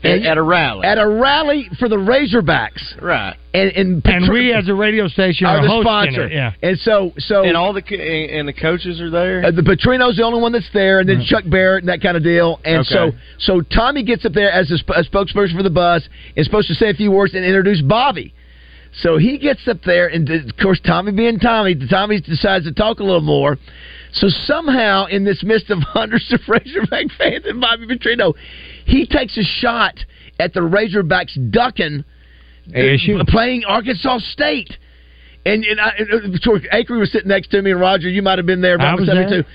At, at a rally, At a rally for the Razorbacks. right? And and, And we, as a radio station, are are, the sponsor. it. Yeah. And so so And all the co- and and the coaches are there. uh, the Petrino's the only one that's there, and then Chuck Barrett and that kind of deal. And so Okay. so Tommy gets up there as a, sp- a spokesperson for the Buzz, is supposed to say a few words and introduce Bobby. So he gets up there, and of course, Tommy being Tommy, Tommy decides to talk a little more. So somehow, in this midst of (laughs) hundreds of Razorback fans and Bobby Petrino, he takes a shot at the Razorbacks ducking ASU. uh, playing Arkansas State. And, and I, and, uh, Acre was sitting next to me, and Roger, you might have been there. I was there.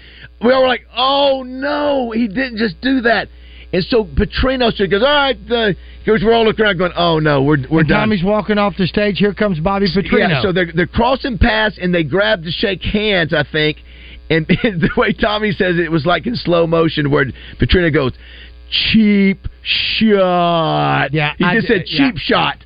We all were like, "Oh no, he didn't just do that." And so Petrino goes, "All right," uh, goes. We're all looking around, going, "Oh no, we're we're done." Tommy's walking off the stage. Here comes Bobby Petrino. Yeah, so they're they're crossing paths and they grab to shake hands, I think. (laughs) And, the way Tommy says it, it was like in slow motion where Petrino goes, cheap shot. Yeah, he I just d- said cheap shot.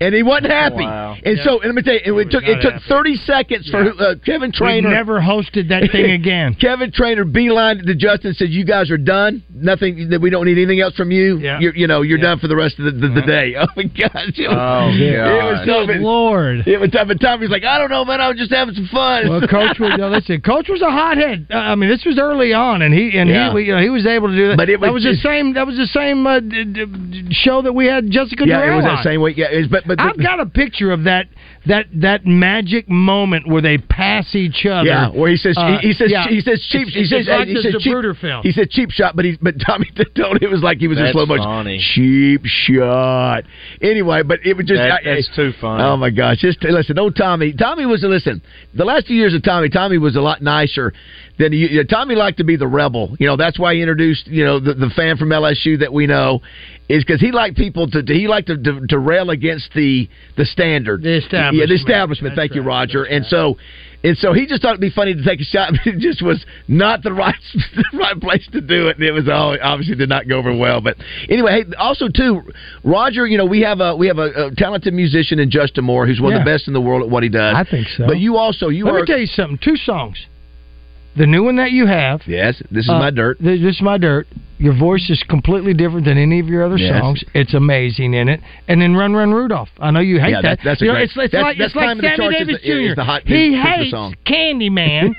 And he wasn't happy. Wow. And Yeah. so, and let me tell you, it, was took it took happy. thirty seconds for uh, Kevin We've Trainor. never hosted that thing (laughs) again. Kevin Trainor beelined to Justin and said, "You guys are done. Nothing. That we don't need anything else from you. Yeah. You're, you know, you're Yeah. done for the rest of the, the, the day." (laughs) Oh my gosh! It was, Oh, it was so Good Lord. it was tough. And Tommy's like, I don't know, man. I was just having some fun. Well, coach was. No, listen, coach was a hothead. Uh, I mean, this was early on, and he and he, you know, he was able to do that. But it that was was the same. That was the same uh, d- d- show that we had Jessica yeah, Durrell it was that same week. Yeah, it was, but but but I've got a picture of that that that magic moment where they pass each other. Yeah, where he says Uh, he, he says yeah. he says cheap he It's says like he says cheap, Zapruder film. he said cheap shot, but he but Tommy (laughs) told it was like he was in That's slow motion. Cheap shot. Anyway, but it was just That- I- that's too funny. Oh my gosh! Just listen, old Tommy. Tommy was a listen. The last few years of Tommy, Tommy was a lot nicer than he. you know, Tommy liked to be the rebel. You know that's why he introduced you know the, the fan from LSU that we know is because he liked people to he liked to, to to rail against the the standard, the establishment. Yeah, the establishment. Thank you, Roger. And so. And so he just thought it'd be funny to take a shot, (laughs) but it just was not the right (laughs) the right place to do it, and it was all obviously did not go over well. But anyway, hey, also too, Roger, you know we have a we have a, a talented musician in Justin Moore who's one of the best in the world at what he does. I think so. But you also you Let are me tell you something. Two songs. The new one that you have. yes, this is uh, my dirt. This, this is my dirt. Your voice is completely different than any of your other songs. It's amazing in it. And then Run Run Rudolph. I know you hate Yeah, that. that- that's a you know, great- it's, it's that's- like that's it's like Sammy Davis the- is Jr. the hot- he hates song. (laughs) Candyman,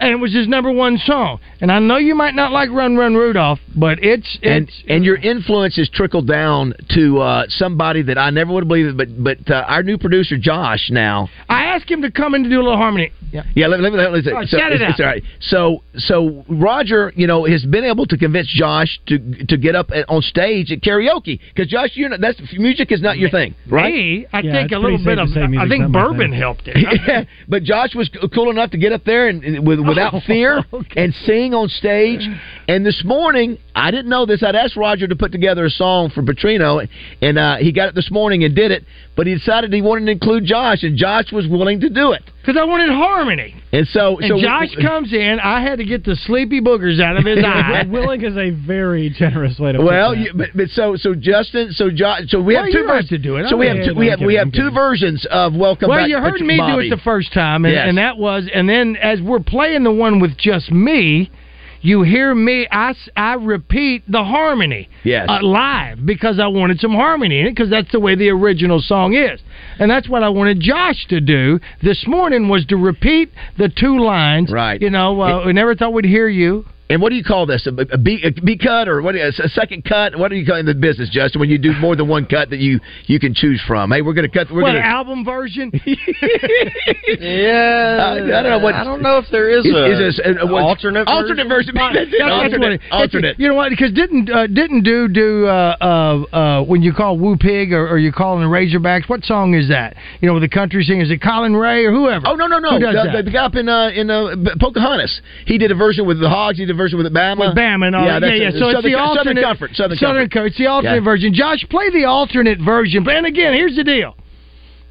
and it was his number one song. And I know you might not like Run Run Rudolph, but it's and it's and your influence has trickled down to uh, somebody that I never would have believed, but but uh, our new producer Josh now. I asked him to come in to do a little harmony. Yeah. Yeah, let, let me let me say. Oh, so, shout it it's, out. it's all right. So so Roger, you know, has been able to convince Josh to to get up at, on stage at karaoke because Josh, you know, that's music is not your thing, right? Me, I Yeah, think a little bit of. I think not bourbon thing. helped it. yeah, (laughs) but Josh was cool enough to get up there and, and with, (laughs) without oh, fear and sing on stage. And this morning, I didn't know this. I'd asked Roger to put together a song for Petrino, and uh, he got it this morning and did it. But he decided he wanted to include Josh, and Josh was willing to do it. Because I wanted harmony. And so, And so Josh comes in. I had to get the sleepy boogers out of his (laughs) eye. Willing is a very generous way to put Well, that. you, but, but so so Justin, so Josh, so we Well, have two you don't versions to do it. So I'm we have two, we have we have two kidding. versions of Welcome well, Back. you heard Patr- me Bobby. do it the first time, and, Yes. and that was, and then as we're playing the one with just me, you hear me. I, I repeat the harmony Yes. uh, live because I wanted some harmony in it because that's the way the original song is, and that's what I wanted Josh to do this morning was to repeat the two lines. Right. You know, uh, we never thought we'd hear you. And what do you call this? A, a, B, a B cut or what? A second cut? What do you call it in the business, Justin? When you do more than one cut that you you can choose from? Hey, we're going to cut. We're what going to. album version? (laughs) Yeah, I, I don't know what. I don't know if there is, Is- a, is this a- an what- alternate alternate version. (laughs) That's it, That's- that's alternate. it- alternate. You know what? Because didn't uh, didn't do do uh, uh, uh, when you call Woo Pig or, or you call the Razorbacks? What song is that? You know, with the country singer, is it Collin Raye or whoever? Oh no no no! Who does the, that? the, the guy up in uh, in uh, Pocahontas, he did a version with the Hogs. He did a version with Bama. With Bama and all yeah, that. Yeah, yeah. a- So Southern, it's the alternate Southern Comfort. Southern, Southern Comfort. Co- It's the alternate Yeah. version. Josh, play the alternate version. And again, here's the deal.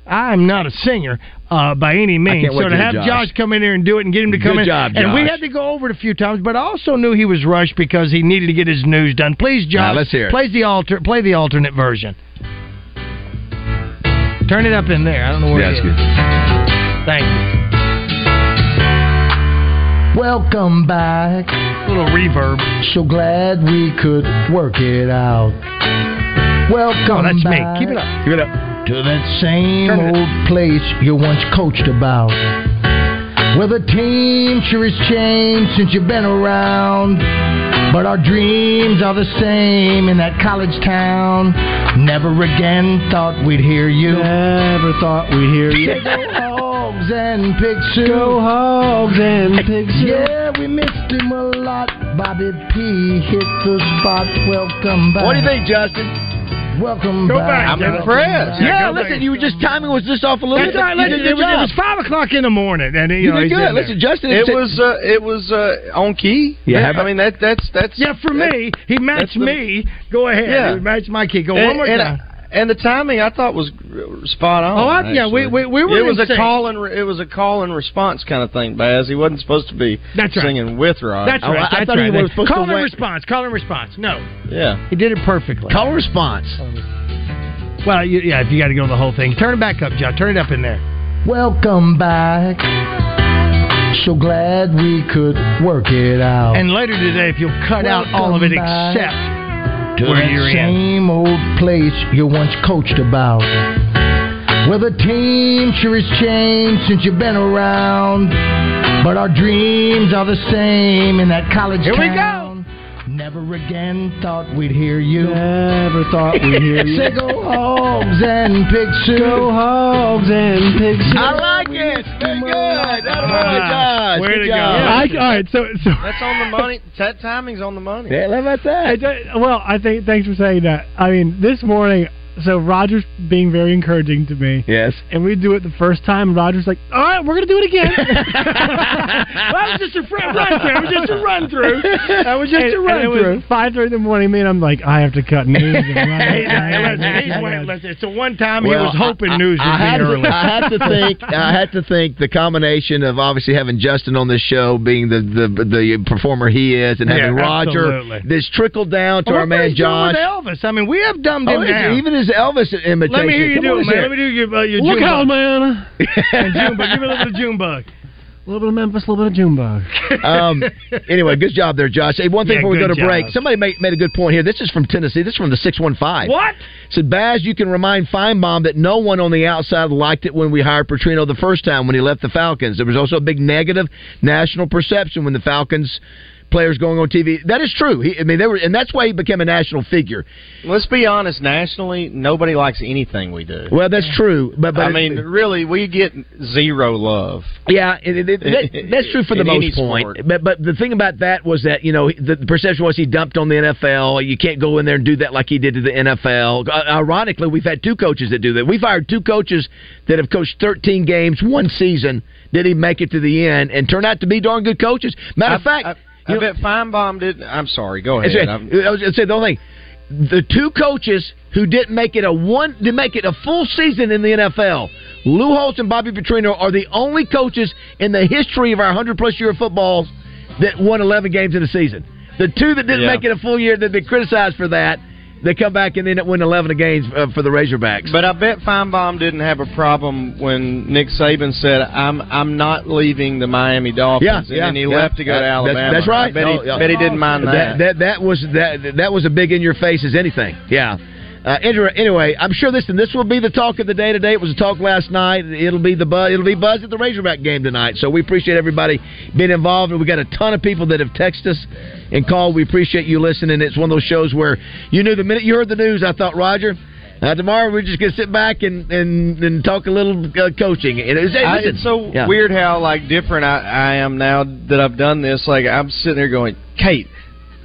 I'm not a singer uh, by any means. can't So to to have Josh. Josh. come in here and do it and get him to come Good in. job, And we had to go over it a few times, but I also knew he was rushed because he needed to get his news done. Please, Josh, let's hear it. play the alter play the alternate version. Turn it up in there. I don't know where Yeah, it that's is. good. Thank you. Welcome back. Little reverb. So glad we could work it out. Welcome Oh, that's me. back Keep it up. Give it up. to that same Turn old place you once coached about. Well, the team sure has changed since you've been around. But our dreams are the same in that college town. Never again thought we'd hear you. Never thought we'd hear you. Go hogs and pig soup. Go hogs and pig soup. Yeah, we missed him a lot. Bobby P hit the spot. Welcome back. What do you think, Justin? Welcome Go back. back. I'm Josh. impressed. Yeah, go back. listen, you were just timing was just off a little That's bit. all right. You Listen, did it, was, it was five o'clock in the morning, and you, You know did he's in good. there. Listen, Justin, It was uh, it was uh, on key. Yeah, how I mean that that's that's Yeah, for me, he matched That's the- me. Go ahead. Yeah. He matched my key. Go and, one more time. And the timing I thought was spot on. Oh, I- yeah, we- we- we were It was in a call and re- it was a call and response kind of thing, Baz. He wasn't supposed to be That's right. singing with Rod. That's Oh, right. I- I that's thought he was supposed to call to and wait- response. Call and response. No, Yeah. he did it perfectly. Call and response. Well, you, yeah, if you got to go the whole thing, turn it back up, John. Turn it up in there. Welcome back. So glad we could work it out. And later today, if you'll cut out all of it back except to where that you're in. same old place you once coached about. Well, the team sure has changed since you've been around, but our dreams are the same in that college Here we town. Never again thought we'd hear you. Never thought we'd hear (laughs) you. Say go hogs and pig soup. Go hogs and pig soup. I like it. Very good. That Ah, Josh. way Good to go. job. I, all right, so so That's on the money. That timing's on the money. Yeah, how about that? Well, I think thanks for saying that. I mean, this morning, so Roger's being very encouraging to me. Yes. And we do it the first time. Roger's like, "All right, we're gonna do it again." (laughs) (laughs) that was just a fr- run through. It was just a run through. That was just And- a run and it through. was Five thirty in the morning, man. I'm like, I have to cut news. And run Hey, it. hey, listen, he's one- listen, it's the one time he was hoping I- news I, would had be to. I had to think. (laughs) I had to think the combination of obviously having Justin on this show, being the the, the performer he is, and having Yeah, Roger. absolutely. This trickled down to Well, our man Josh. with Elvis. I mean, we have dumbed Oh, him down. even his Elvis imitation. Let me hear you Come do it, let's man. hear Let me do your, uh, your Look June out, bug. man. (laughs) And June bug. Give me a little bit of June bug. A little bit of Memphis, a little bit of Junebug. (laughs) um, anyway, good job there, Josh. Hey, one thing Yeah, before we go good to break, somebody made, made a good point here. This is from Tennessee. This is from the six one five. What? Said Baz, you can remind Finebaum that no one on the outside liked it when we hired Petrino the first time when he left the Falcons. There was also a big negative national perception when the Falcons players going on TV. That is true. He, I mean, they were, and that's why he became a national figure. Let's be honest. Nationally, nobody likes anything we do. Well, that's true. But, but I mean, really, we get zero love. Yeah, it, it, that, that's true for (laughs) the most point. But but the thing about that was that you know the, the perception was he dumped on the NFL. You can't go in there and do that like he did to the NFL. Uh, ironically, we've had two coaches that do that. We've hired two coaches that have coached 13 games one season. Did he make it to the end and turn out to be darn good coaches? Matter of fact, I, I, I bet Finebaum did. I'm sorry. Go ahead. Right. I'm- was going to say the only thing. The two coaches who didn't make it a one to make it a full season in the NFL, Lou Holtz and Bobby Petrino, are the only coaches in the history of our hundred plus year of football that won eleven games in a season. The two that didn't Yeah. make it a full year, that they've been criticized for that. They come back and up winning eleven games uh, for the Razorbacks. But I bet Finebaum didn't have a problem when Nick Saban said, "I'm I'm not leaving the Miami Dolphins," Yeah, and yeah, then he yeah. left to go to Alabama. That's, that's right. I bet, he, Oh, bet he didn't mind that. That that, that was that that was a big in your face as anything. Yeah. Uh, anyway, I'm sure this and this will be the talk of the day today. It was a talk last night. It'll be the buzz. It'll be buzz at the Razorback game tonight. So we appreciate everybody being involved, and we got a ton of people that have texted us and called. We appreciate you listening. It's one of those shows where you knew the minute you heard the news, I thought Roger. Uh, tomorrow we're just gonna sit back and and, and talk a little uh, coaching. It's, hey, I- it's so yeah. weird how like different I, I am now that I've done this. Like I'm sitting there going, Kate,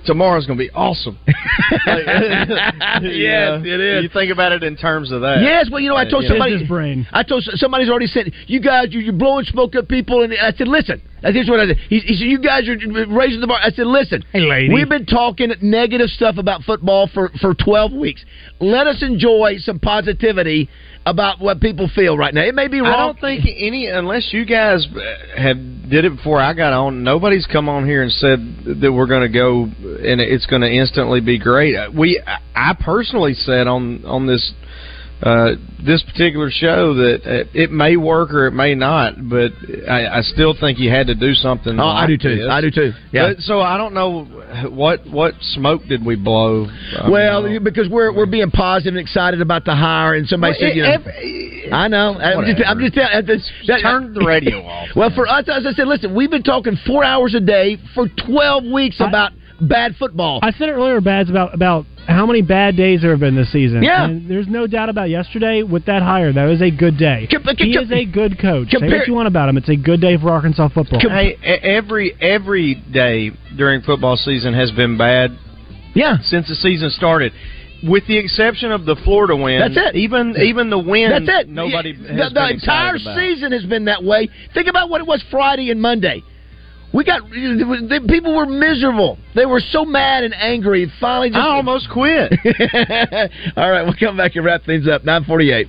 tomorrow's going to be awesome. Like, (laughs) Yes, it is. You think about it in terms of that. Yes, well, you know, I uh, told You know. somebody. brain. I told somebody's already said, "You guys, you, you're blowing smoke at people," and I said, "Listen." That's just what I said. He, he said, "You guys are raising the bar." I said, "Listen, Hey, lady. we've been talking negative stuff about football for for 12 weeks. Let us enjoy some positivity about what people feel right now. It may be wrong. I don't think any, unless you guys uh, have did it before I got on. Nobody's come on here and said that we're going to go and it's going to instantly be great. Uh, we, I personally said on on this uh, this particular show that uh, it may work or it may not, but I, I still think you had to do something. Oh, I do too. this. I do too. Yeah. But, so I don't know what what smoke did we blow. I well, mean, because we're we're being positive and excited about the hire, and somebody Well, said, you know, ev- I know. I'm just, I'm just telling. That, that, turn the radio (laughs) off. Well, for us, as I said, listen, we've been talking four hours a day for 12 weeks about bad football. I said it earlier, Baz, about about how many bad days there have been this season. Yeah. And there's no doubt about yesterday with that hire. That was a good day. he is a good coach. Say compare- what you want about him. It's a good day for Arkansas football. Hey, every every day during football season has been bad. Yeah, since the season started, with the exception of the Florida win. That's it. Even even the win. That's it. Nobody. The, has the been entire about. season has been that way. Think about what it was Friday and Monday. We got the people were miserable. They were so mad and angry. Finally, just, I almost quit. (laughs) All right, we'll come back and wrap things up. Nine forty-eight.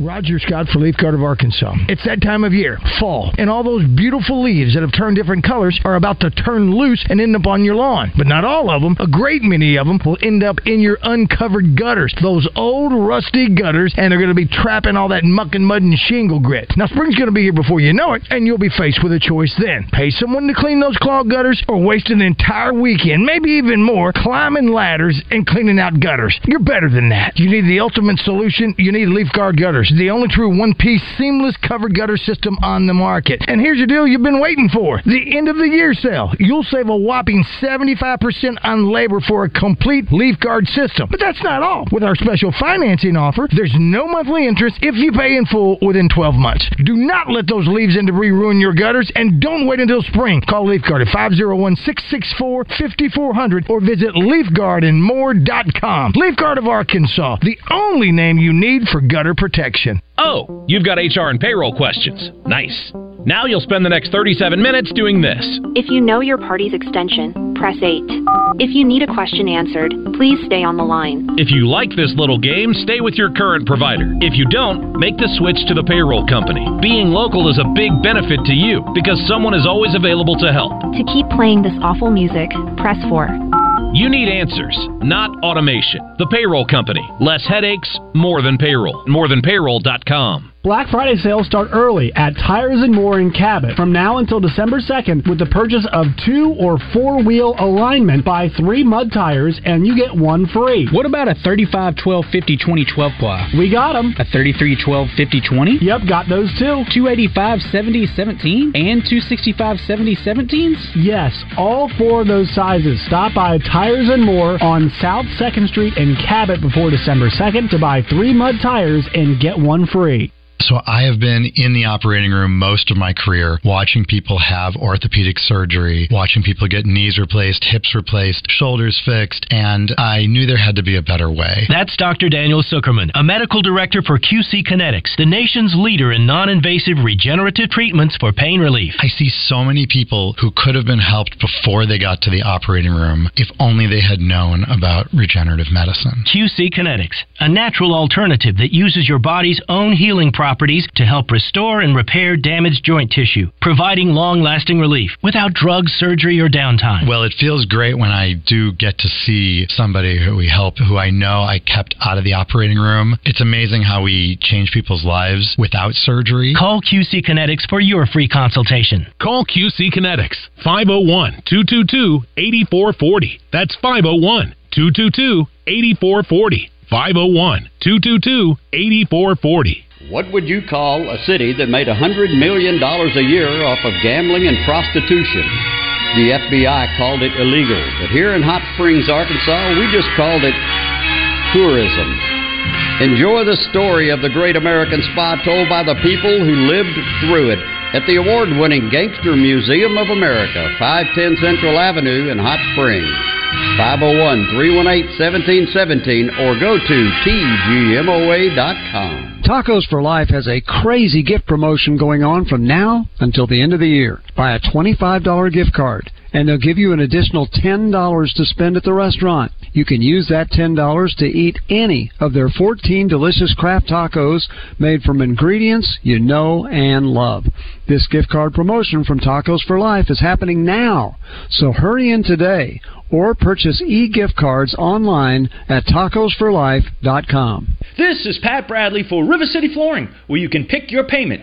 Roger Scott for Leaf Guard of Arkansas. It's that time of year, fall, and all those beautiful leaves that have turned different colors are about to turn loose and end up on your lawn. But not all of them. A great many of them will end up in your uncovered gutters, those old rusty gutters, and they're going to be trapping all that muck and mud and shingle grit. Now, spring's going to be here before you know it, and you'll be faced with a choice then. Pay someone to clean those clogged gutters or waste an entire weekend, maybe even more, climbing ladders and cleaning out gutters. You're better than that. You need the ultimate solution. You need Leaf Guard Gutters. Gutters, the only true one-piece seamless covered gutter system on the market. And here's your deal you've been waiting for. The end of the year sale. You'll save a whopping 75% on labor for a complete leaf guard system. But that's not all. With our special financing offer, there's no monthly interest if you pay in full within 12 months. Do not let those leaves and debris ruin your gutters and don't wait until spring. Call Leaf Guard at 501 664 5400 or visit leafguardandmore.com. Leaf Guard of Arkansas, the only name you need for gutter protection. Oh, you've got HR and payroll questions. Nice. Now you'll spend the next 37 minutes doing this. If you know your party's extension, press 8. If you need a question answered, please stay on the line. If you like this little game, stay with your current provider. If you don't, make the switch to the payroll company. Being local is a big benefit to you because someone is always available to help. To keep playing this awful music, press 4. You need answers, not automation. The payroll company. Less headaches, more than payroll. Morethanpayroll.com. Black Friday sales start early at Tires and More in Cabot from now until December 2nd with the purchase of two or four wheel alignment. Buy three mud tires and you get one free. What about a 35 12 50 20 12 ply? We got them. A 33 12 50 20? Yep, got those too. 285 70 17 and 265 70 17s? Yes, all four of those sizes. Stop by Tires and More on South 2nd Street in Cabot before December 2nd to buy three mud tires and get one free. So I have been in the operating room most of my career, watching people have orthopedic surgery, watching people get knees replaced, hips replaced, shoulders fixed, and I knew there had to be a better way. That's Dr. Daniel Zuckerman, a medical director for QC Kinetics, the nation's leader in non-invasive regenerative treatments for pain relief. I see so many people who could have been helped before they got to the operating room if only they had known about regenerative medicine. QC Kinetics, a natural alternative that uses your body's own healing properties to help restore and repair damaged joint tissue, providing long lasting relief without drugs, surgery, or downtime. Well, it feels great when I do get to see somebody who we help, who I know I kept out of the operating room. It's amazing how we change people's lives without surgery. Call QC Kinetics for your free consultation. Call QC Kinetics 501 222 8440. That's 501 222 8440. 501 222 8440. What would you call a city that made $100 million a year off of gambling and prostitution? The FBI called it illegal, but here in Hot Springs, Arkansas, we just called it tourism. Enjoy the story of the great American spa told by the people who lived through it at the award winning Gangster Museum of America, 510 Central Avenue in Hot Springs. 501 318 1717 or go to tgmoa.com. Tacos for Life has a crazy gift promotion going on from now until the end of the year. Buy a $25 gift card and they'll give you an additional $10 to spend at the restaurant. You can use that $10 to eat any of their 14 delicious craft tacos made from ingredients you know and love. This gift card promotion from Tacos for Life is happening now, so hurry in today or purchase e-gift cards online at tacosforlife.com. This is Pat Bradley for River City Flooring, where you can pick your payment.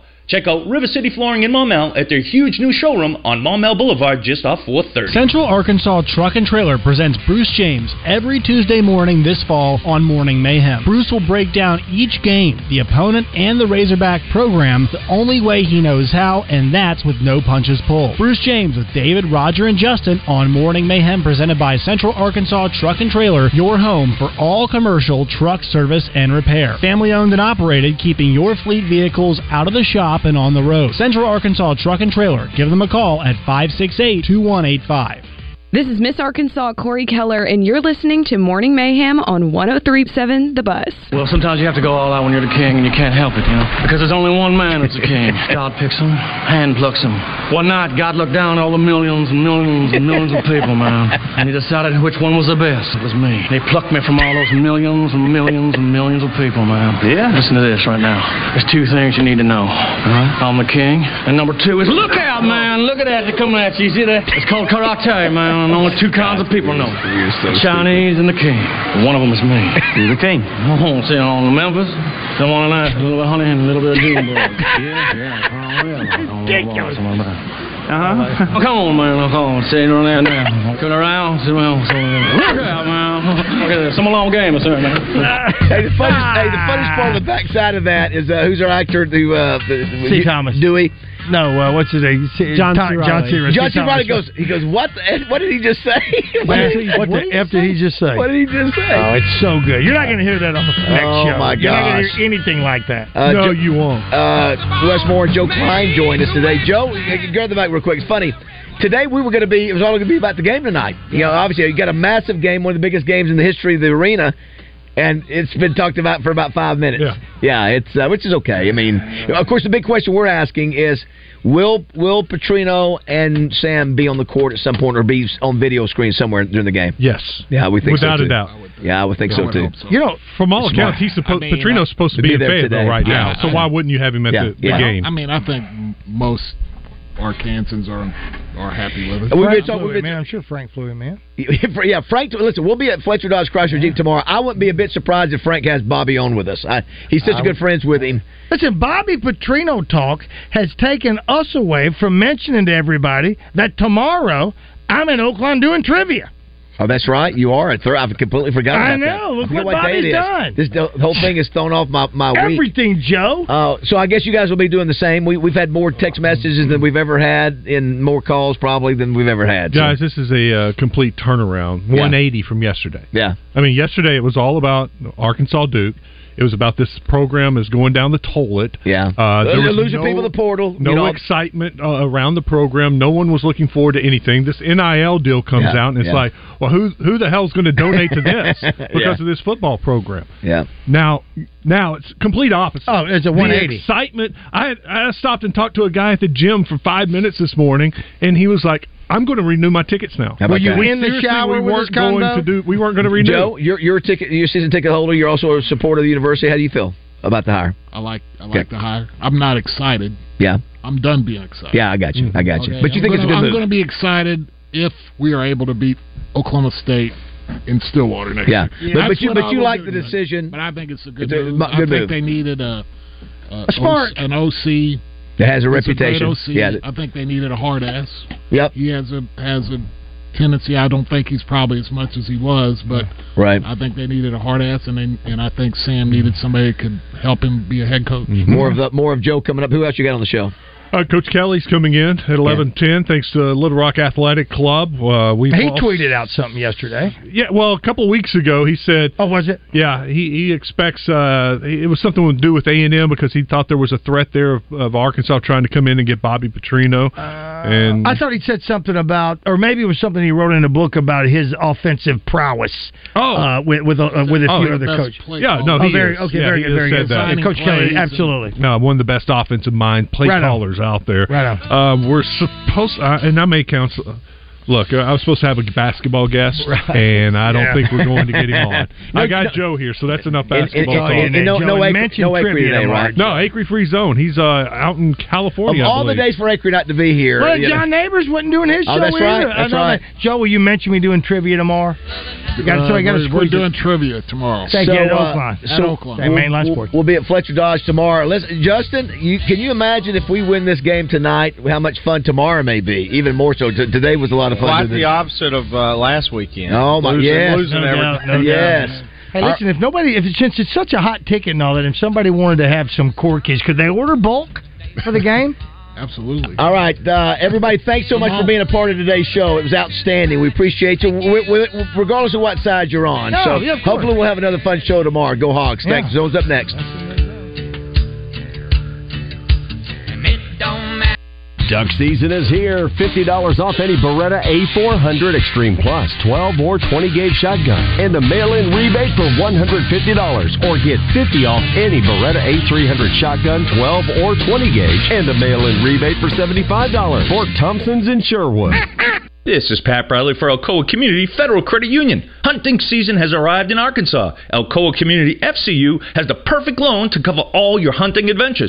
Check out River City Flooring in Maumelle at their huge new showroom on Maumelle Boulevard just off 430. Central Arkansas Truck and Trailer presents Bruce James every Tuesday morning this fall on Morning Mayhem. Bruce will break down each game, the opponent, and the Razorback program the only way he knows how, and that's with no punches pulled. Bruce James with David, Roger, and Justin on Morning Mayhem presented by Central Arkansas Truck and Trailer, your home for all commercial truck service and repair. Family owned and operated, keeping your fleet vehicles out of the shop and on the road. Central Arkansas Truck and Trailer. Give them a call at 568 2185. This is Miss Arkansas Cori Keller, and you're listening to Morning Mayhem on 1037 The Buzz. Well, sometimes you have to go all out when you're the king, and you can't help it, you know. Because there's only one man that's a king. (laughs) God picks him, hand plucks him. One night, God looked down at all the millions and millions and millions of people, man, and he decided which one was the best. It was me. And he plucked me from all those millions and millions and millions of people, man. Yeah? Listen to this right now. There's two things you need to know. All right? I'm the king, and number two is look out, man. Look at that. They're coming at you. You see that? It's called karate, man. man. Only two kinds of people know. The Chinese and the king. One of them is me. (laughs) You're the king. Oh, see on the Memphis. They want a nice little bit of honey and a little bit of Junebug. (laughs) yeah, yeah. Ridiculous. Uh-huh. Oh, come on, man. Oh, come on. Sitting on there now. Coming around. Sit around. Look out, man. Look at this. Some long game, sir, man. hey, the funniest, hey, the funniest part of the backside of that is uh, who's our actor? Who? Uh, the, the, C. Thomas. Dewey. No, uh, what's his name? John Tom- C. John C. John C. Thomas. Goes. He goes. What? The, what did he just say? Man, (laughs) what the F did he just say? What did he just say? Oh, it's so good. You're not going to hear that on the next Oh, show. my You're not going to hear anything like that. Uh, Jo- you won't. Uh, Wes Moore and Joe Klein joined us today. Joe, you grab the mic real quick. It's funny. Today we were going to be. It was all going to be about the game tonight. You know, obviously you got a massive game, one of the biggest games in the history of the arena. And it's been talked about for about five minutes. Yeah, yeah it's uh, which is okay. I mean, of course, the big question we're asking is: Will Will Petrino and Sam be on the court at some point, or be on video screen somewhere during the game? Yes. Yeah, we think Without so a doubt. Yeah, I would think so too. You know, from all accounts, he's supposed. I mean, Petrino's supposed to be, in there Fayetteville today. right Yeah, now. So I- why wouldn't you have him at Yeah, the, the yeah. game? I mean, I think most Arkansans are are happy with it. We've been Frank talking- we've it, been- man. I'm sure Frank flew him in. yeah, Frank. Listen, we'll be at Fletcher Dodge Chrysler Jeep tomorrow. I wouldn't be a bit surprised if Frank has Bobby on with us. I, he's such I good friends with him. Listen, Bobby Petrino talk has taken us away from mentioning to everybody that tomorrow I'm in Oaklawn doing trivia. Oh, that's right. You are. Th- I've completely forgotten. I about that. know. Look I forget what day Bobby's it is. done. This the whole thing is thrown off my my week. Everything, Joe. Uh, so I guess you guys will be doing the same. We, we've had more text messages than we've ever had, and more calls probably than we've ever had. So- Guys, this is a uh, complete turnaround, 180 from yesterday. Yeah. I mean, yesterday it was all about Arkansas Duke. It was about this program is going down the toilet. Yeah. Uh, there was losing no- people to the portal. No you know. excitement uh, around the program. No one was looking forward to anything. This NIL deal comes Yeah, out, and it's yeah. like, well, who who the hell's going to donate to this (laughs) because Yeah. of this football program? Yeah. Now, now it's complete opposite. Oh, it's a The 180. excitement. I I stopped and talked to a guy at the gym for five minutes this morning, and he was like, "I'm going to renew my tickets now." How about Were you that? in the shower we with weren't going to do. We weren't going to renew. Joe, you're you're a ticket, you're a season ticket holder. You're also a supporter of the university. How do you feel about the hire? I like I like Okay. the hire. I'm not excited. Yeah. I'm done being excited. Yeah, I got you. I got you. Okay, But you I'm think it's a gonna- good I'm move? going to be excited if we are able to beat Oklahoma State in Stillwater next Yeah. year. But- but you- but you like the decision. But I think it's a good It's a move. mu- I think move. they needed a, a, A spark. an OC. That has a great reputation. OC. Yeah. I think they needed a hard ass. Yep. He has a has a tendency. I don't think he's probably as much as he was, but Right. I think they needed a hard ass, and they, and I think Sam needed somebody that could help him be a head coach. More of the more of Joe coming up. Who else you got on the show? Uh, Coach Kelly's coming in at eleven ten. Thanks to Little Rock Athletic Club. Uh, we He tweeted out something yesterday. Yeah, well, a couple weeks ago, he said. Oh, was it? Yeah, he he expects uh, it was something to do with A and M because he thought there was a threat there of, of Arkansas trying to come in and get Bobby Petrino. and I thought he said something about, or maybe it was something he wrote in a book about his offensive prowess. Oh, uh, with with, uh, with a Oh, few the other best coaches. Yeah, no, oh, he very is. okay, Yeah, very he good, very good. Coach Kelly, absolutely. No, one of the best offensive mind play Right on. callers out there. Right on. Um, we're supposed, uh, and I may counsel. Look, uh, I was supposed to have a basketball guest, Right. and I don't Yeah. think we're going to get him (laughs) on. No, I got no. Joe here, so that's enough And- and- basketball and- talk. and- and no- no Joe, Acre- mention no Acre trivia today, tomorrow. right? No, Acre Free Zone. He's uh, out in Of California. I all the believe. days for Acre not to be here. Well, you know. John Neighbors wasn't doing his Oh, show that's either. right, I that's know right. that. Joe, will you mention me doing trivia tomorrow? You got, so I got to Uh, we're, we're squeeze it. doing trivia tomorrow. Thank you, at uh, Oaklawn. At so Oaklawn. Hey, mainline we'll, sports. We'll be at Fletcher Dodge tomorrow. Listen, Justin, you, can you imagine if we win this game tonight, how much fun tomorrow may be? Even more so. Today was a lot of fun. Quite the it? opposite of uh, last weekend. Oh, my- losing, yes. losing No doubt, everything. no doubt. yes. Hey, listen, if nobody, if it's, since it's such a hot ticket and all that, if somebody wanted to have some corkies, could they order bulk for the game? (laughs) Absolutely. All right, uh, everybody. Thanks so much for being a part of today's show. It was outstanding. We appreciate you, w- w- regardless of what side you're on. No, so yeah, of hopefully we'll have another fun show tomorrow. Go Hogs! Thanks. Yeah. Zone's up next. Duck season is here. $50 off any Beretta A400 Extreme Plus, 12 or 20 gauge shotgun, and a mail in rebate for $150. Or get 50 off any Beretta A300 shotgun, 12 or 20 gauge, and a mail in rebate for $75. Fort Thompson's in Sherwood. This is Pat Bradley for Alcoa Community Federal Credit Union. Hunting season has arrived in Arkansas. Alcoa Community FCU has the perfect loan to cover all your hunting adventures.